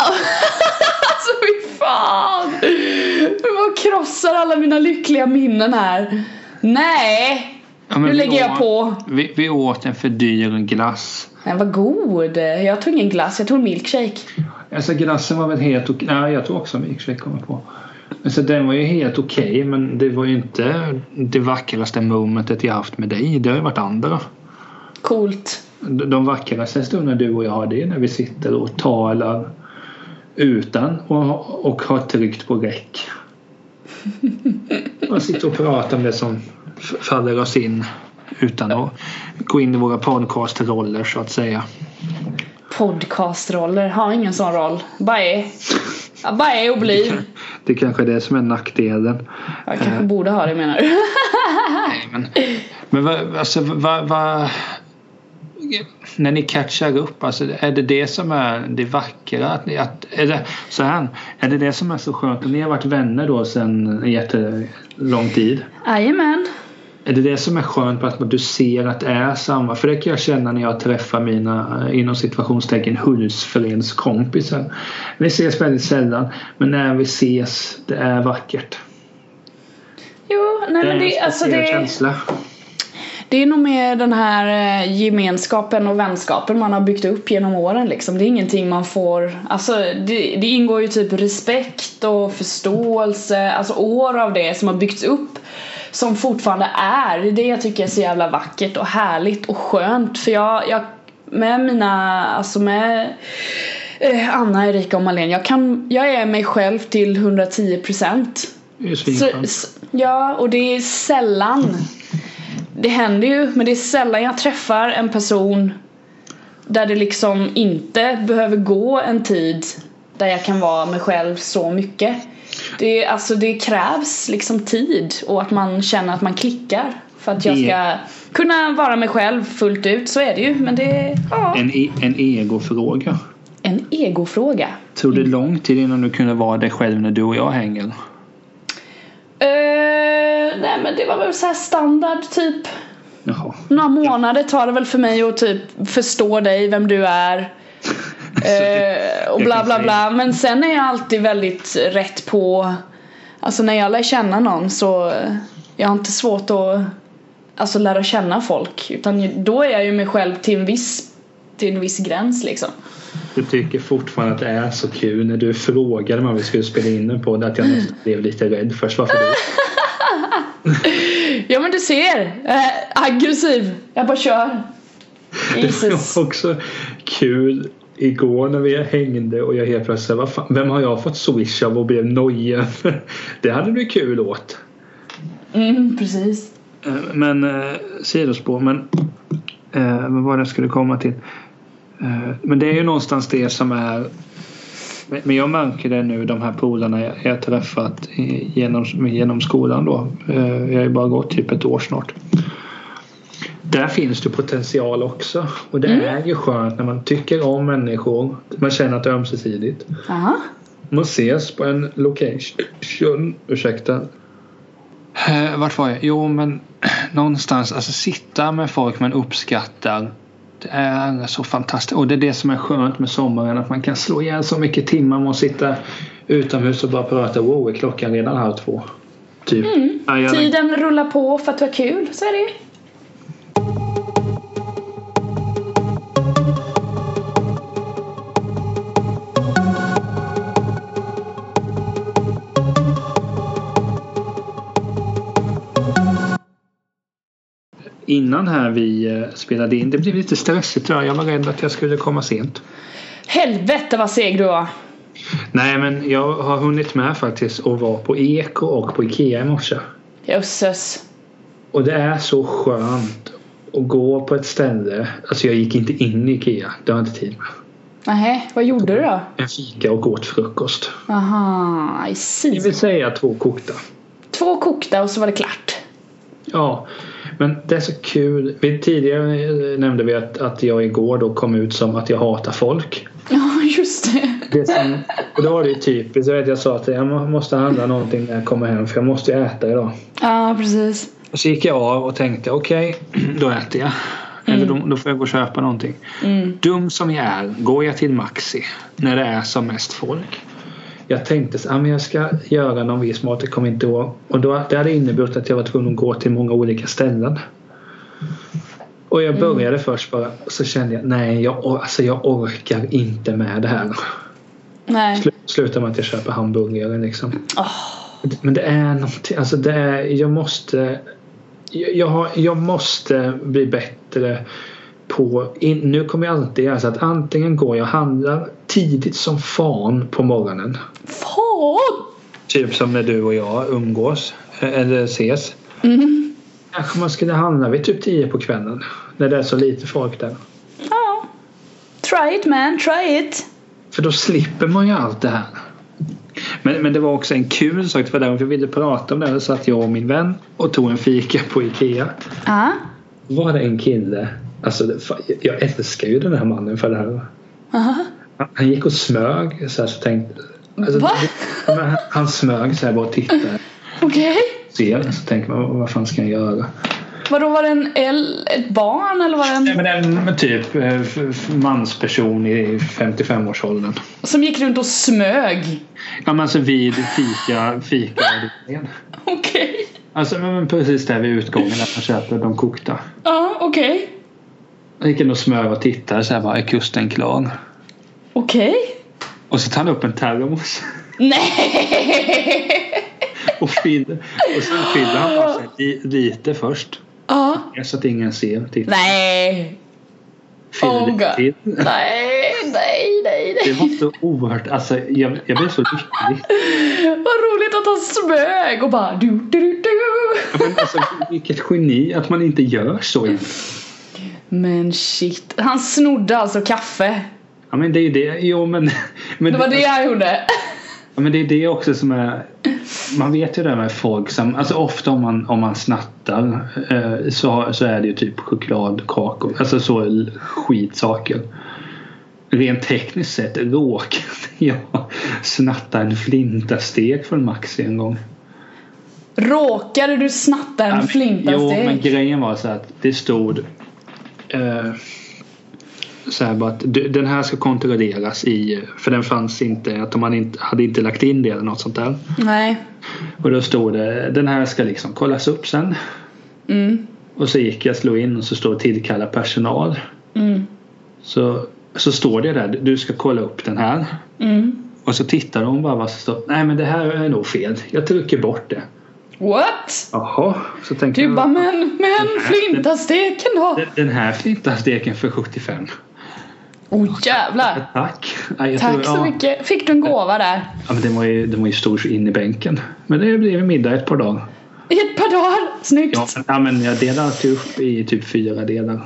Alltså fy fan! Jag krossar alla mina lyckliga minnen här. Nej! Ja, Nu lägger jag åt- på. Vi, vi åt en för dyr glass. Den var god. Jag tog ingen glass, jag tog en milkshake. Alltså glassen var väl helt okej. Nej, jag tror också milkshake kommer på. Alltså den var ju helt okej men det var ju inte det vackraste momentet jag haft med dig. Det har ju varit andra. Coolt. De vackraste stunderna du och jag har det är när vi sitter och talar utan och, och har tryckt på räck. Och sitter och pratar om det som faller oss in utan att gå in i våra podcastroller så att säga. Podcastroller, har ingen sån roll. Bara är. Bara är och blir. Det kanske är det som är nackdelen. Jag kanske borde ha det menar du? Nej, men men vad, alltså, vad, vad, när ni catchar upp, alltså, är det det som är det vackra? Att, ni- att, är, det, så här, är det det som är så skönt? Ni har varit vänner då sedan en jättelång tid. Jajamän. Är det det som är skönt på att du ser att det är samma? För det kan jag känna när jag träffar mina eh, inom situationstecken husfredskompisar. Vi ses väldigt sällan men när vi ses det är vackert. Jo, nej Det är men en det, alltså speciell det, känsla. det är nog mer den här eh, gemenskapen och vänskapen man har byggt upp genom åren liksom. Det är ingenting man får, alltså det, det ingår ju typ respekt och förståelse, alltså år av det som har byggts upp som fortfarande är. Det är det jag tycker är så jävla vackert och härligt och skönt för jag, jag med mina, alltså med eh, Anna, Erika och Malene, jag kan, jag är mig själv till 110 procent. Ja, och det är sällan Det händer ju, men det är sällan jag träffar en person Där det liksom inte behöver gå en tid Där jag kan vara mig själv så mycket det, alltså det krävs liksom tid och att man känner att man klickar För att jag ska kunna vara mig själv fullt ut, så är det ju men det, ja En, e- en egofråga. En egofråga Tog det lång tid innan du kunde vara dig själv när du och jag hänger? Eh, nej men det var väl så här standard typ Jaha. Några månader tar det väl för mig att typ förstå dig, vem du är Eh, och bla bla bla. Men sen är jag alltid väldigt rätt på Alltså när jag lär känna någon så Jag har inte svårt att Alltså lära känna folk utan då är jag ju mig själv till en viss Till en viss gräns liksom Du tycker fortfarande att det är så kul när du frågade mig om vi skulle spela in en podd att jag nästan blev lite rädd först. Varför då? Ja men du ser! Äh, aggressiv! Jag bara kör! Det var också kul igår när vi hängde och jag helt plötsligt vad fan, vem har jag fått swish av och blev nojig Det hade du kul åt. Mm, precis. Eh, men eh, sidospår, men eh, vad var det jag skulle komma till? Eh, men det är ju någonstans det som är men jag märker det nu de här polarna jag, jag träffat genom, genom skolan då. Eh, jag har ju bara gått typ ett år snart. Där finns det potential också. Och det mm. är ju skönt när man tycker om människor. Man känner att det är ömsesidigt. Aha. Man ses på en location. Ursäkta. Eh, vart var jag? Jo men någonstans. Alltså sitta med folk man uppskattar. Det är så fantastiskt. Och det är det som är skönt med sommaren. Att man kan slå ihjäl så mycket timmar med att sitta utomhus och bara prata. Wow, är klockan redan halv två? Typ. Mm. Tiden rullar på för att det var kul. Så är det ju. Innan här vi eh, spelade in. Det blev lite stressigt tror jag. Jag var rädd att jag skulle komma sent. Helvete vad seg du var. Nej men jag har hunnit med faktiskt och var på Eko och på Ikea i morse. Jösses. Och det är så skönt att gå på ett ställe. Alltså jag gick inte in i Ikea. Det har jag inte tid med. Nej, vad gjorde du då? En fika och åt frukost. Aha, I see. Det vill säga två kokta. Två kokta och så var det klart. Ja, men det är så kul. Tidigare nämnde vi att, att jag igår då kom ut som att jag hatar folk. Ja, just det. det som, och då var det typiskt. Jag, vet, jag sa att jag måste handla någonting när jag kommer hem för jag måste ju äta idag. Ja, precis. Och så gick jag av och tänkte okej, okay, då äter jag. Mm. Eller då, då, får jag gå och köpa någonting. Mm. Dum som jag är går jag till Maxi när det är som mest folk jag tänkte att ah, jag ska göra någon viss mat, jag kommer inte ihåg. Och då, det hade inneburit att jag var tvungen att gå till många olika ställen. Och jag började mm. först bara så kände jag nej jag, alltså jag orkar inte med det här. Nej. Sl slutar med att jag köper hamburgare liksom. Oh. Men det är någonting, alltså det är, jag måste jag, jag, har, jag måste bli bättre på, in, nu kommer jag alltid göra så att antingen går jag och handlar tidigt som fan på morgonen. Fan? Typ som när du och jag umgås eh, eller ses. Mm. Kanske man skulle handla vid typ 10 på kvällen. När det är så lite folk där. Ja. Try it man, try it. För då slipper man ju allt det här. Men, men det var också en kul sak. För därför jag ville prata om det. Så att jag och min vän och tog en fika på Ikea. Ja. Var det en kille Alltså, jag älskar ju den här mannen för det här. Aha. Han gick och smög så här så tänkte alltså, Va? Han smög så här bara och tittade. Okej. Okay. Ser så tänker man vad fan ska han göra? Vadå var det en el, ett barn eller var det en? Nej men en typ eh, mansperson i 55-årsåldern. Som gick runt och smög? Ja men alltså vid fika, fika Okej. Okay. Alltså men precis där vid utgången där man köper de kokta. Ja okej. Okay. Jag gick och smög och tittade så här bara, är kusten klar? Okej. Okay. Och så tar han upp en termos. Nej! och, fyller, och sen fyller han på sig lite först. Ja. Så att ingen ser. Titta. Nej! Fyller oh lite till. Nej, nej, nej, nej. Det var så oerhört, alltså jag, jag blev så lycklig. Vad roligt att han smög och bara du, du, du. Ja, men alltså vilket geni att man inte gör så. Men shit. Han snodde alltså kaffe. Ja men det är ju det. Jo men. men det var det jag gjorde. Ja men det är det också som är. Man vet ju det med folk som. Alltså ofta om man, om man snattar. Eh, så, så är det ju typ chokladkakor. Alltså så skitsaker. Rent tekniskt sett råkade jag snatta en flintastek från Maxi en gång. Råkade du snatta en ja, flintastek? Jo men grejen var så att det stod eh, så här bara att den här ska kontrolleras i för den fanns inte att de hade inte, hade inte lagt in det eller något sånt där. Nej. Och då stod det den här ska liksom kollas upp sen. Mm. Och så gick jag slå in och så står tillkalla personal. Mm. Så, så står det där du ska kolla upp den här. Mm. Och så tittar hon bara vad som står. Nej men det här är nog fel. Jag trycker bort det. What? Jaha. Så tänkte Du jag. bara men, men flintasteken då? Den- Den här flintasteken för 75. Oh jävlar. Tack. Ja, Tack tror- så ja. mycket. Fick du en gåva där? Ja, men den var ju, den var ju stor in i bänken. Men det blev middag ett par dagar. I ett par dagar. Snyggt. Ja, Ja, ja men jag delade alltid upp i typ fyra delar.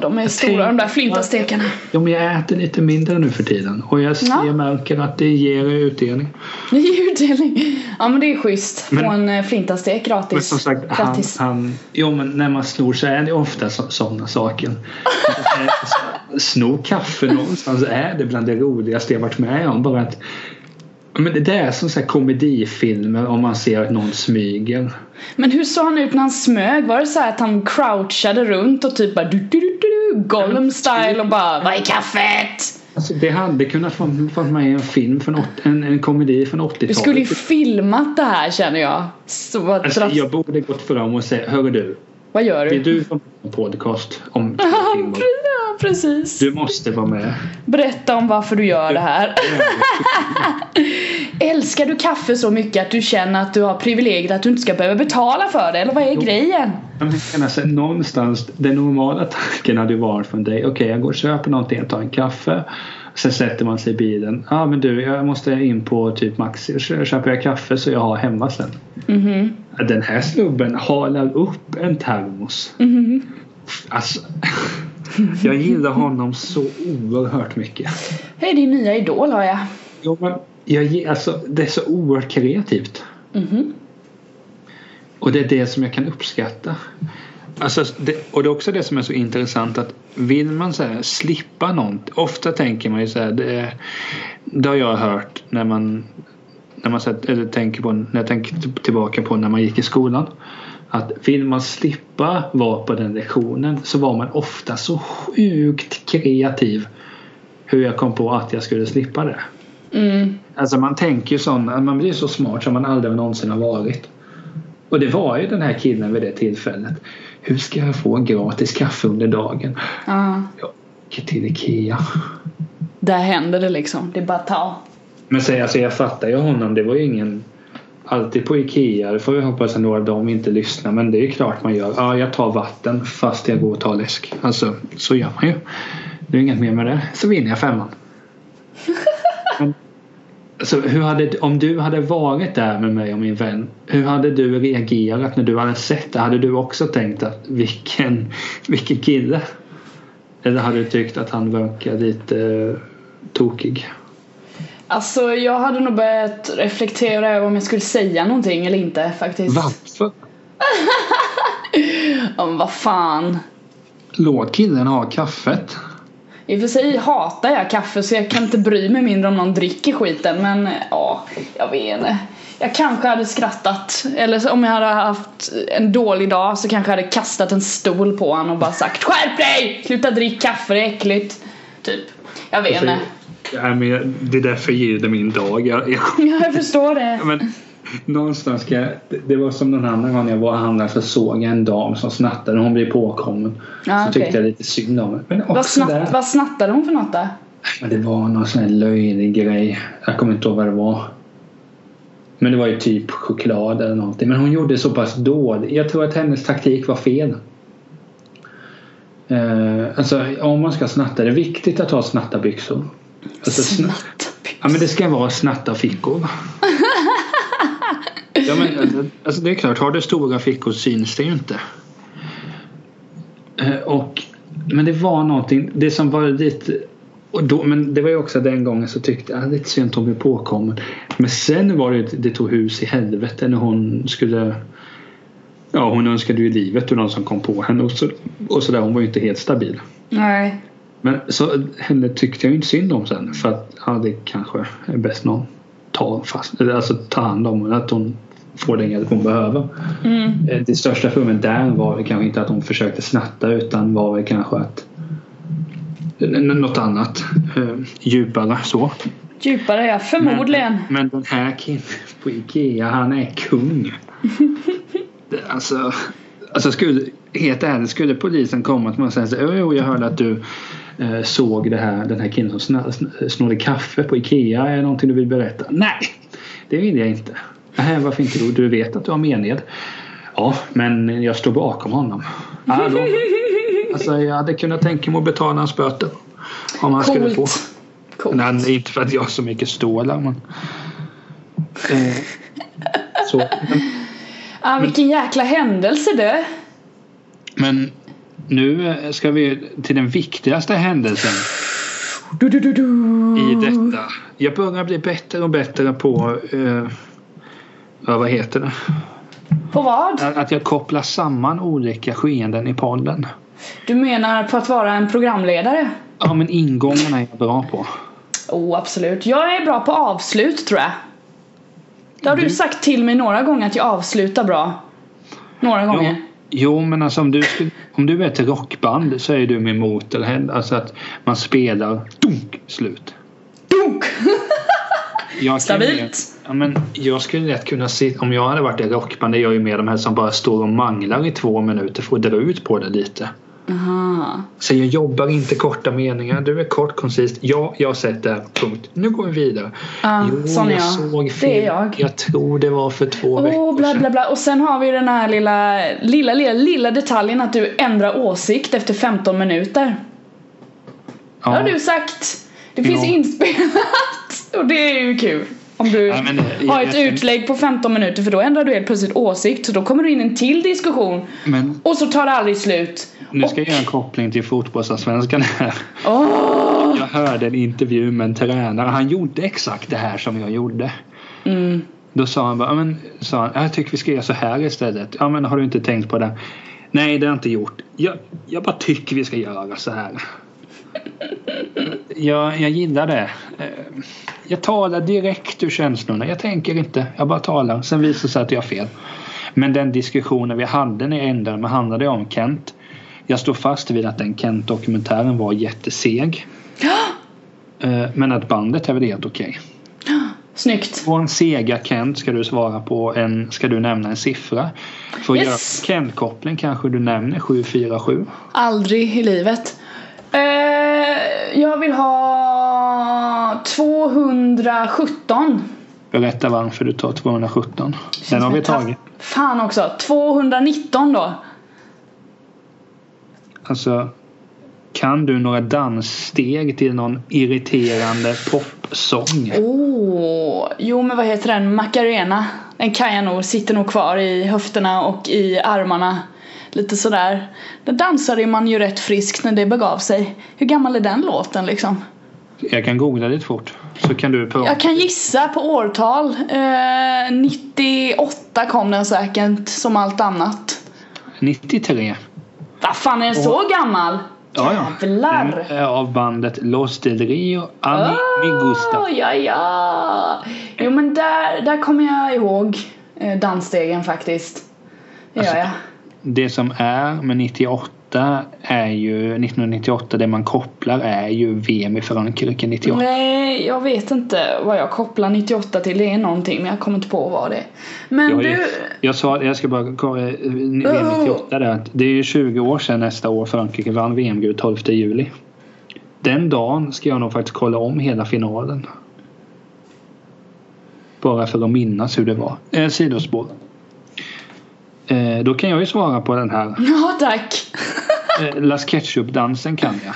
de är stora de där flintastekarna. Ja, men jag äter lite mindre nu för tiden. Och jag, Ja. jag märker att det ger utdelning. Det ger utdelning. Ja men det är schysst. Få Men- en eh, flintastek gratis. Men som sagt, han, han, jo, men när man snor så är det ofta sådana saker. Sno kaffe någonstans är det bland det roligaste jag varit med om. Bara att, men det där är som så här komedifilmer om man ser att någon smyger. Men hur såg han ut när han smög? Var det så här att han crouchade runt och typ bara du, du, du, du, Gollum style och bara Vad är kaffet? Alltså, det hade kunnat vara med i en film från en, en komedi från 80-talet. Du skulle ju filmat det här känner jag. Så Alltså, jag borde gått fram och säga, hörru du, vad gör det är du? du som en podcast om Ja, precis. Du måste vara med. Berätta om varför du gör det här. Älskar du kaffe så mycket att du känner att du har privilegiet att du inte ska behöva betala för det? Eller vad är Jo. grejen? Jag menar, så någonstans, den normala tanken hade ju varit från dig, okej jag går och köper någonting, jag tar en kaffe. Sen sätter man sig i bilen. Ja ah, men du, jag måste in på typ Maxi köper jag kaffe så jag har hemma sen. Mhm. Den här snubben halar upp en termos. Mhm. Alltså, jag gillar honom så oerhört mycket. Hej din nya idol har jag. Jo, men jag, alltså, det är så oerhört kreativt. Mhm. Och det är det som jag kan uppskatta. Alltså, det, och det är också det som är så intressant att vill man så här, slippa något. Ofta tänker man ju så här. Det, det har jag hört när man, när man så här, eller tänker på, när jag tänker tillbaka på när man gick i skolan. Att vill man slippa vara på den lektionen så var man ofta så sjukt kreativ. Hur jag kom på att jag skulle slippa det. Mm. Alltså man tänker ju sån, man blir så smart som man aldrig någonsin har varit. Och det var ju den här killen vid det tillfället. Hur ska jag få gratis kaffe under dagen? Ja. Jag åker till Ikea. Där händer det liksom. Det är bara att ta. Men så, alltså, jag fattar ju honom. Det var ju ingen... Alltid på Ikea. Det får vi hoppas att några av dem inte lyssnar. Men det är ju klart man gör. Ja, jag tar vatten fast jag går och tar läsk. Alltså, så gör man ju. Det är inget mer med det. Så vinner jag femman. Men, alltså, hur hade, om du hade varit där med mig och min vän. Hur hade du reagerat när du hade sett det? Hade du också tänkt att vilken, vilken kille? Eller hade du tyckt att han verkar lite eh, tokig? Alltså jag hade nog börjat reflektera över om jag skulle säga någonting eller inte faktiskt. Varför? Men vad fan. Låt killen ha kaffet. I och för sig hatar jag kaffe så jag kan inte bry mig mindre om någon dricker skiten men ja, jag vet inte. Jag kanske hade skrattat eller om jag hade haft en dålig dag så kanske jag hade kastat en stol på honom och bara sagt Skärp dig! Sluta drick kaffe, det är äckligt. Typ. Jag vet inte. Ja, men det är därför jag ger det min dag. Jag, jag, Ja, jag förstår det. men, någonstans ska jag, det- var som någon annan gång jag var och handlade så såg jag en dam som snattade och hon blev påkommen. Ja, så okej. tyckte jag lite synd om henne. Vad, där. snatt, vad snattade hon för något då? Men det var någon sån här löjlig grej. Jag kommer inte ihåg vad det var. Men det var ju typ choklad eller någonting. Men hon gjorde så pass dåligt. Jag tror att hennes taktik var fel. Eh, alltså om man ska snatta, det är viktigt att ha snatta byxor. Alltså, sna- Snatt. ja men det ska vara snatta fickor. Ja, men, alltså, alltså det är klart, har du stora fickor syns det ju inte. Eh, och, men det var någonting, det som var lite och då, men det var ju också den gången så tyckte jag lite synd att hon blev påkommen. Men sen var det det tog hus i helvete när hon skulle Ja hon önskade ju livet och någon som kom på henne och så, och så där. Hon var ju inte helt stabil. Nej. Men så henne tyckte jag ju inte synd om sen för att ja, det kanske är bäst någon tar fast, alltså tar hand om henne. Att hon får den hjälp hon behöver. Mm. Eh, Det största problemet där var väl kanske inte att hon försökte snatta utan var väl kanske att N- Något annat. Eh, djupare så. Djupare ja, förmodligen. Men, men den här killen på Ikea, han är kung. Alltså, alltså skulle, helt ärligt, skulle polisen komma till mig och säga så jo, jag hörde att du eh, såg det här, den här killen som snodde kaffe på Ikea. Är det någonting du vill berätta? Nej, det vill jag inte. Nej, varför inte då? Du vet att du har mened. Ja, men jag står bakom honom. Ja, då, alltså, jag hade kunnat tänka mig att betala hans böter. Om han skulle få. Coolt. Nej, inte för att jag har så mycket stålar men... Eh, så. Men, Ah, vilken jäkla händelse du. men nu ska vi till den viktigaste händelsen Du, du, du, du. i detta. Jag börjar bli bättre och bättre på... Eh, ja, vad heter det? På vad? Att jag kopplar samman olika skeenden i podden. Du menar på att vara en programledare? Ja, men ingångarna är jag bra på. Oh, absolut. Jag är bra på avslut tror jag. Det har du, Du- sagt till mig några gånger att jag avslutar bra. Några Jo, gånger. jo men alltså om du, om du är ett rockband så är du min motorhead. Alltså att man spelar dunk slut. Dunk! Jag Stabilt. Mer- Ja, men jag skulle lätt kunna se, om jag hade varit i rockband, det är jag ju med de här som bara står och manglar i två minuter för att dra ut på det lite. Aha. Så jag jobbar inte korta meningar. Du är kort, koncist. Ja, jag har sett det här. Punkt. Nu går vi vidare. Ja, sån är jag. såg Det film. är jag. Jag tror det var för två Åh, veckor bla bla bla. Och sen har vi den här lilla, lilla, lilla, lilla detaljen att du ändrar åsikt efter 15 minuter. Det har du sagt. Det finns Ja. inspelat. Och det är ju kul. Om du Ja, men, eh, har ett jag- utlägg på 15 minuter för då ändrar du helt plötsligt åsikt. Så då kommer du in en till diskussion. Men Och så tar det aldrig slut. nu ska jag göra en koppling till fotbollsallsvenskan här. Åh! Jag hörde en intervju med en tränare. Han gjorde exakt det här som jag gjorde. Mm. Då sa han bara, "Ja, men, sa han, jag tycker vi ska göra så här istället. Ja men har du inte tänkt på det? Nej det har jag inte gjort. Jag, jag bara tycker vi ska göra så här. Jag, jag gillar det. Eh, Jag talar direkt ur känslorna. Jag tänker inte. Jag bara talar. Sen visar det sig att jag har fel. Men den diskussionen vi hade när jag ändrade mig handlade om Kent. Jag står fast vid att den Kent-dokumentären var jätteseg. Eh, Men att bandet är väl helt okej. Snyggt. På en sega Kent ska du svara på en, ska du nämna en siffra. För att Yes. göra Kent-koppling kanske du nämner 747. Aldrig i livet. Eh, jag vill ha 217. Berätta varför du tar 217. Den har vi tagit. Fan också. 219 då. Alltså, kan du några danssteg till någon irriterande popsång? Oh, jo men vad heter den? Macarena. Den kan jag nog, sitter nog kvar i höfterna och i armarna. Lite sådär. Den dansade man ju rätt friskt när det begav sig. Hur gammal är den låten liksom? Jag kan googla lite fort. Så kan du prata. Jag kan gissa på årtal. Eh, 98 kom den säkert som allt annat. 93. Vad fan är den så gammal? Ja, ja. Jävlar. Den är av bandet Los del Rio Gusta. Oh, ja, ja. Jo men där, där kommer jag ihåg eh, dansstegen faktiskt. Det Alltså, gör jag. Det som är med 98 är ju 1998 det man kopplar är ju VM i Frankrike 98. Nej, jag vet inte vad jag kopplar 98 till. Det är någonting men jag kommer inte på vad det är. Men Jag, du... jag sa, jag ska bara kolla, eh, VM 98 där, det är ju 20 år sedan nästa år Frankrike vann VM-guld 12 juli. Den dagen ska jag nog faktiskt kolla om hela finalen. Bara för att minnas hur det var. Eh, sidospår. Eh, då kan jag ju svara på den här. Ja tack. Eh, Las Ketchup-dansen kan jag.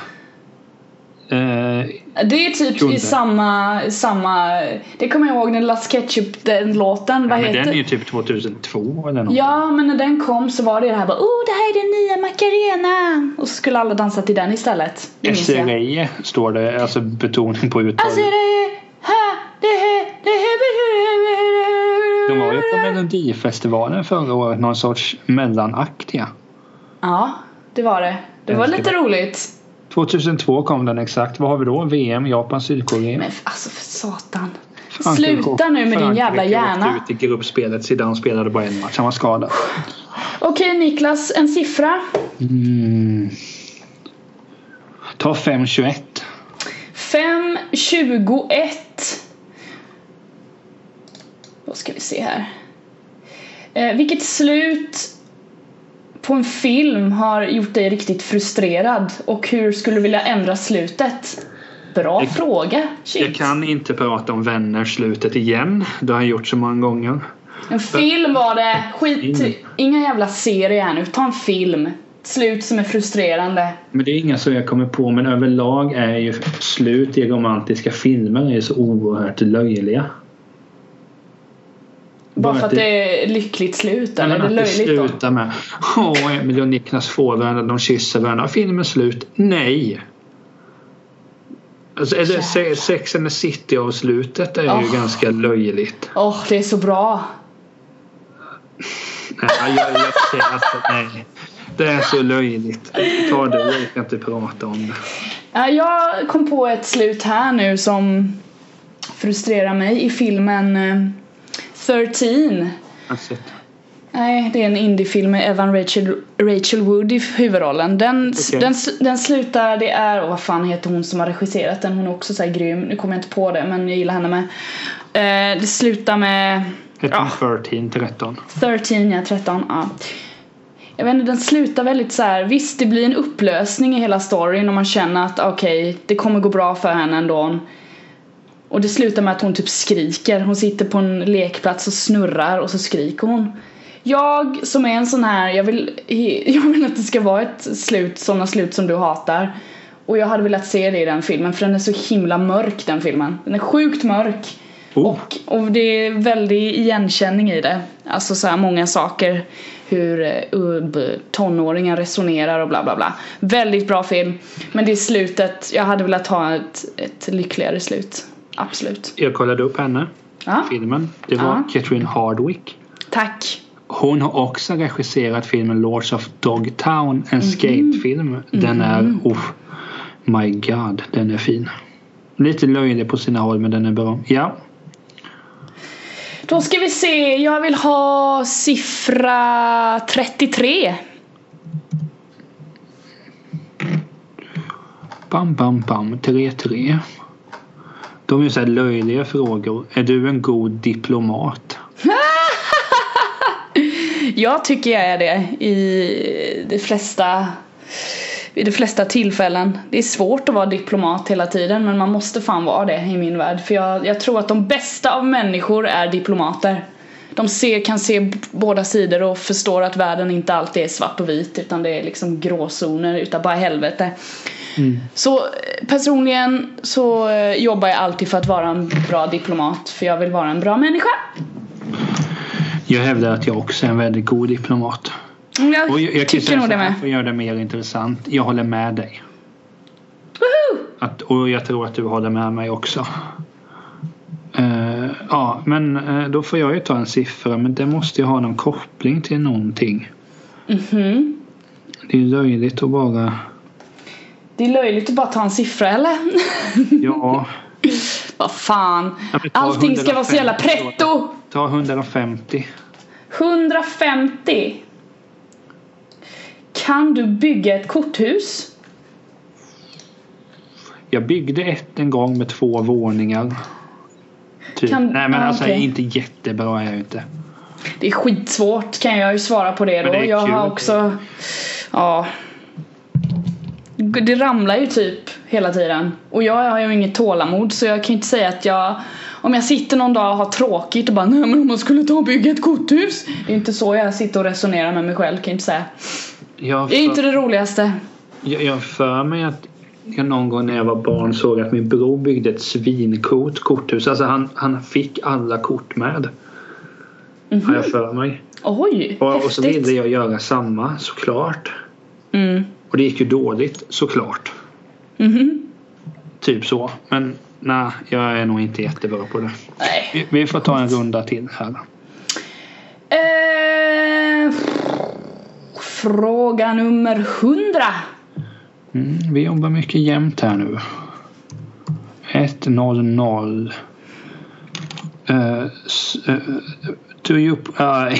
Eh, Det är typ Kunde. i samma, samma... Det kommer jag ihåg när Las Ketchup, den låten, vad men heter den är ju typ 2002 eller något. Ja, men när den kom så var det det här bara Oh, det här är den nya Macarena! Och så skulle alla dansa till den istället. Jag. SRE står det, alltså betoning på uttal. Alltså det är ha, det är det är De var ju på Melodifestivalen förra året, någon sorts mellanakt ja. Det var det. Det var lite roligt. 2002 kom den exakt. Vad har vi då? VM, Japan, Sydkorea. Men alltså för satan. Frankrike Sluta nu med din Frankrike jävla hjärna. åkte ut i gruppspelet. Zidane spelade bara en match. Han var skadad. Okej Niklas, en siffra. Mm. Ta 5.21. 5.21 Då ska vi se här. Eh, vilket slut på en film har gjort dig riktigt frustrerad och hur skulle du vilja ändra slutet? Bra Jag- fråga. Shit. Jag kan inte prata om vänner slutet igen. Det har jag gjort så många gånger. En film var det. Skit Mm. Inga jävla serier här nu. Ta en film. Slut som är frustrerande. Men det är inga som jag kommer på men överlag är ju slut i romantiska filmer är så oerhört löjliga. Bara för att det är lyckligt slut eller? Är det det löjligt slutar med Åh, Emil och Niklas får varandra, de kysser varandra. Filmen är slut. Nej! Alltså, är det Se- Sex and the City avslutet är ju Oh. ganska löjligt. Åh, det är så bra. Nej, jag, jag, ser alltså, nej. Det är så löjligt. Ta det, jag kan inte prata om det. Ja, Jag kom på ett slut här nu som frustrerar mig i filmen eh, 13. Alltså, Nej, det är en indiefilm med Evan Rachel, Rachel Wood i huvudrollen. Den, Okej. den, den slutar, det är, och vad fan heter hon som har regisserat den? Hon är också så här grym. Nu kommer jag inte på det, men jag gillar henne med. Eh, det slutar med heter Ja. den 13, 13. 13, ja 13, ja. Jag vet inte, den slutar väldigt så här. visst det blir en upplösning i hela storyn och man känner att okej, det kommer gå bra för henne ändå. Och det slutar med att hon typ skriker. Hon sitter på en lekplats och snurrar och så skriker hon. Jag som är en sån här, jag vill, jag vill att det ska vara ett slut, sådana slut som du hatar. Och jag hade velat se det i den filmen för den är så himla mörk den filmen. Den är sjukt mörk. Oh, Och, och det är väldigt igenkänning i det. Alltså så här många saker. Hur uh, tonåringar resonerar och bla bla bla. Väldigt bra film. Men det är slutet, jag hade velat ha ett, ett lyckligare slut. Absolut. jag kollade upp henne, Ja, filmen. Det var Ja. Catherine Hardwick. tack. Hon har också regisserat filmen Lords of Dogtown, en skatefilm. Den är, oh my god, den är fin. Lite löjlig på sina håll men den är bra. Ja, Då ska vi se, jag vill ha siffra 33. bam bam bam, 3-3. De är så här löjliga frågor. Är du en god diplomat? Jag tycker jag är det i de flesta vid de flesta tillfällen. Det är svårt att vara diplomat hela tiden men man måste fan vara det i min värld. För jag, jag tror att de bästa av människor är diplomater. De ser, kan se båda sidor och förstår att världen inte alltid är svart och vit utan det är liksom gråzoner utav bara helvete. Mm. Så eh, personligen så eh, jobbar jag alltid för att vara en bra diplomat för jag vill vara en bra människa. Jag hävdar att jag också är en väldigt god diplomat. Jag, Och jag, jag kan tycker nog det med. för att göra det mer intressant. Jag håller med dig. Woho! Att, och jag tror att du håller med mig också. Eh, ja, men eh, då får jag ju ta en siffra. Men det måste ju ha någon koppling till någonting. Mhm. Det är ju löjligt att bara... Det är löjligt att bara ta en siffra eller? Ja, Vad fan. Allting ska vara så jävla 150 pretto. ta 150. 150. Kan du bygga ett korthus? Jag byggde ett en gång med två våningar. Typ. Kan- Nej men ah, alltså okej. inte jättebra är jag inte. Det är skitsvårt kan jag ju svara på det Men då. det är jag kul. har också... Ja. Det ramlar ju typ hela tiden. Och jag har ju inget tålamod så jag kan inte säga att jag... Om jag sitter någon dag och har tråkigt och bara nej men om man skulle ta och bygga ett korthus. Det är inte så jag sitter och resonerar med mig själv kan jag inte säga. Jag Det är inte det roligaste. Jag, jag för mig att jag någon gång när jag var barn såg att min bror byggde ett svincoolt korthus. Alltså han, han fick alla kort med. Har jag för mig. Oj, Och, och så Mhm. häftigt. ville jag göra samma såklart. Mm. Och det gick ju dåligt såklart. Mhm. Typ så. Men nej, jag är nog inte jättebra på det. Nej. Vi, vi får ta en runda till här. Eh, fråga nummer hundra. Mm, vi jobbar mycket jämnt här nu. 1-0-0. Uh, uh, do you, uh,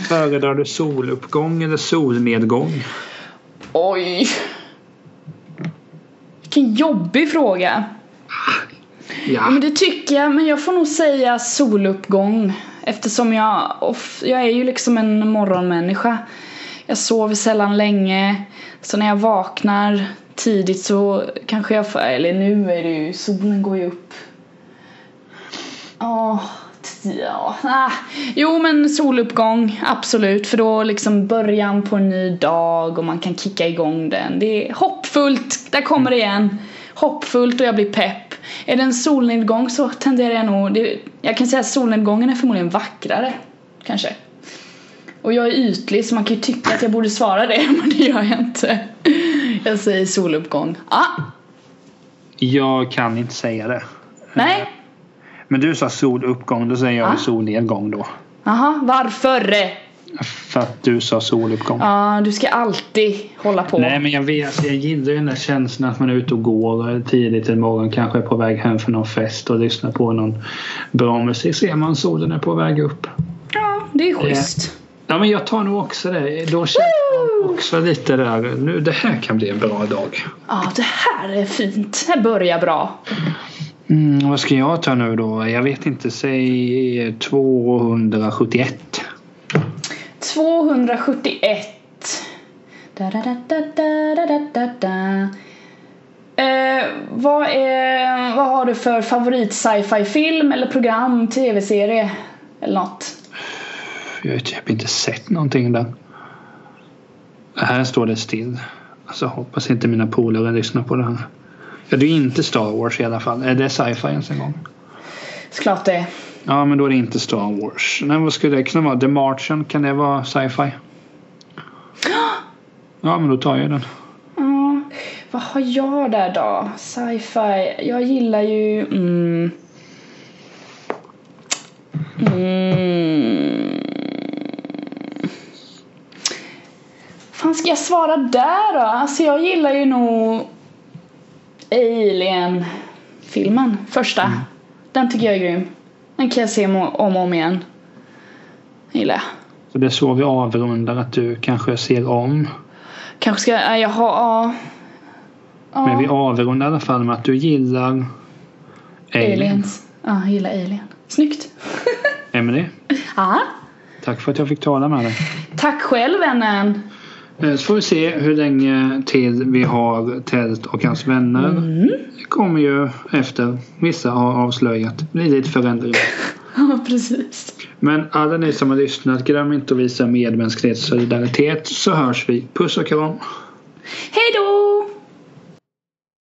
Föredrar du soluppgång eller solnedgång? Oj. Vilken jobbig fråga. Ja. Men det tycker jag, men jag får nog säga soluppgång. Eftersom jag, off, jag är ju liksom en morgonmänniska. Jag sover sällan länge. Så när jag vaknar tidigt så kanske jag får, eller nu är det ju, solen går ju upp. Ja, ja. Ah. Jo men soluppgång, absolut. För då liksom början på en ny dag och man kan kicka igång den. Det är hoppfullt, där kommer det igen. Hoppfullt och jag blir pepp. Är det en solnedgång så tenderar jag nog, det, jag kan säga att solnedgången är förmodligen vackrare. Kanske. Och jag är ytlig så man kan ju tycka att jag borde svara det men det gör jag inte. Jag säger soluppgång. Ah. Jag kan inte säga det. Nej. Men du sa soluppgång, då säger jag ah. solnedgång då. Jaha, varför? För att du sa soluppgång. Ja, du ska alltid hålla på. Nej, men jag vet. Jag gillar ju den där känslan att man är ute och går tidigt i morgon. Kanske är på väg hem för någon fest och lyssnar på någon bra musik. Ser man solen är på väg upp. Ja, det är schysst. Ja, men jag tar nog också det. Då känner jag också lite där. Nu, det här kan bli en bra dag. Ja, det här är fint. Det här börjar bra. Mm, vad ska jag ta nu då? Jag vet inte. Säg 271. 271. Da, da, da, da, da, da, da. Eh, vad, är, vad har du för favorit sci-fi film eller program, tv-serie eller något? Jag har typ inte sett någonting där. Här står det still. Alltså hoppas inte mina polare lyssnar på det här. Ja, det är inte Star Wars i alla fall. Är det sci-fi ens en gång? Såklart det Ja, men då är det inte Star Wars. Nej, vad skulle det kunna vara? The Martian, kan det vara sci-fi? Ja, men då tar jag den. Ja, vad har jag där då? Sci-fi. Jag gillar ju... Mm. Mm. fan ska jag svara där då? Alltså jag gillar ju nog Alien-filmen, första. Mm. Den tycker jag är grym. Den kan jag se om och om igen. Gillar jag. Så det är så vi avrundar att du kanske ser om? Kanske ska, jag jaha, ja. ja. Men vi avrundar i alla fall med att du gillar Alien. Aliens. Ja, jag gillar Alien. Snyggt. Emelie. Ja. Tack för att jag fick tala med dig. Tack själv vännen. Så får vi se hur länge till vi har Tält och hans vänner. Mm. Det kommer ju efter vissa har avslöjat. blir lite förändringar. ja, precis. Men alla ni som har lyssnat, glöm inte att visa medmänsklighet och solidaritet så hörs vi. Puss och kram. Hej då!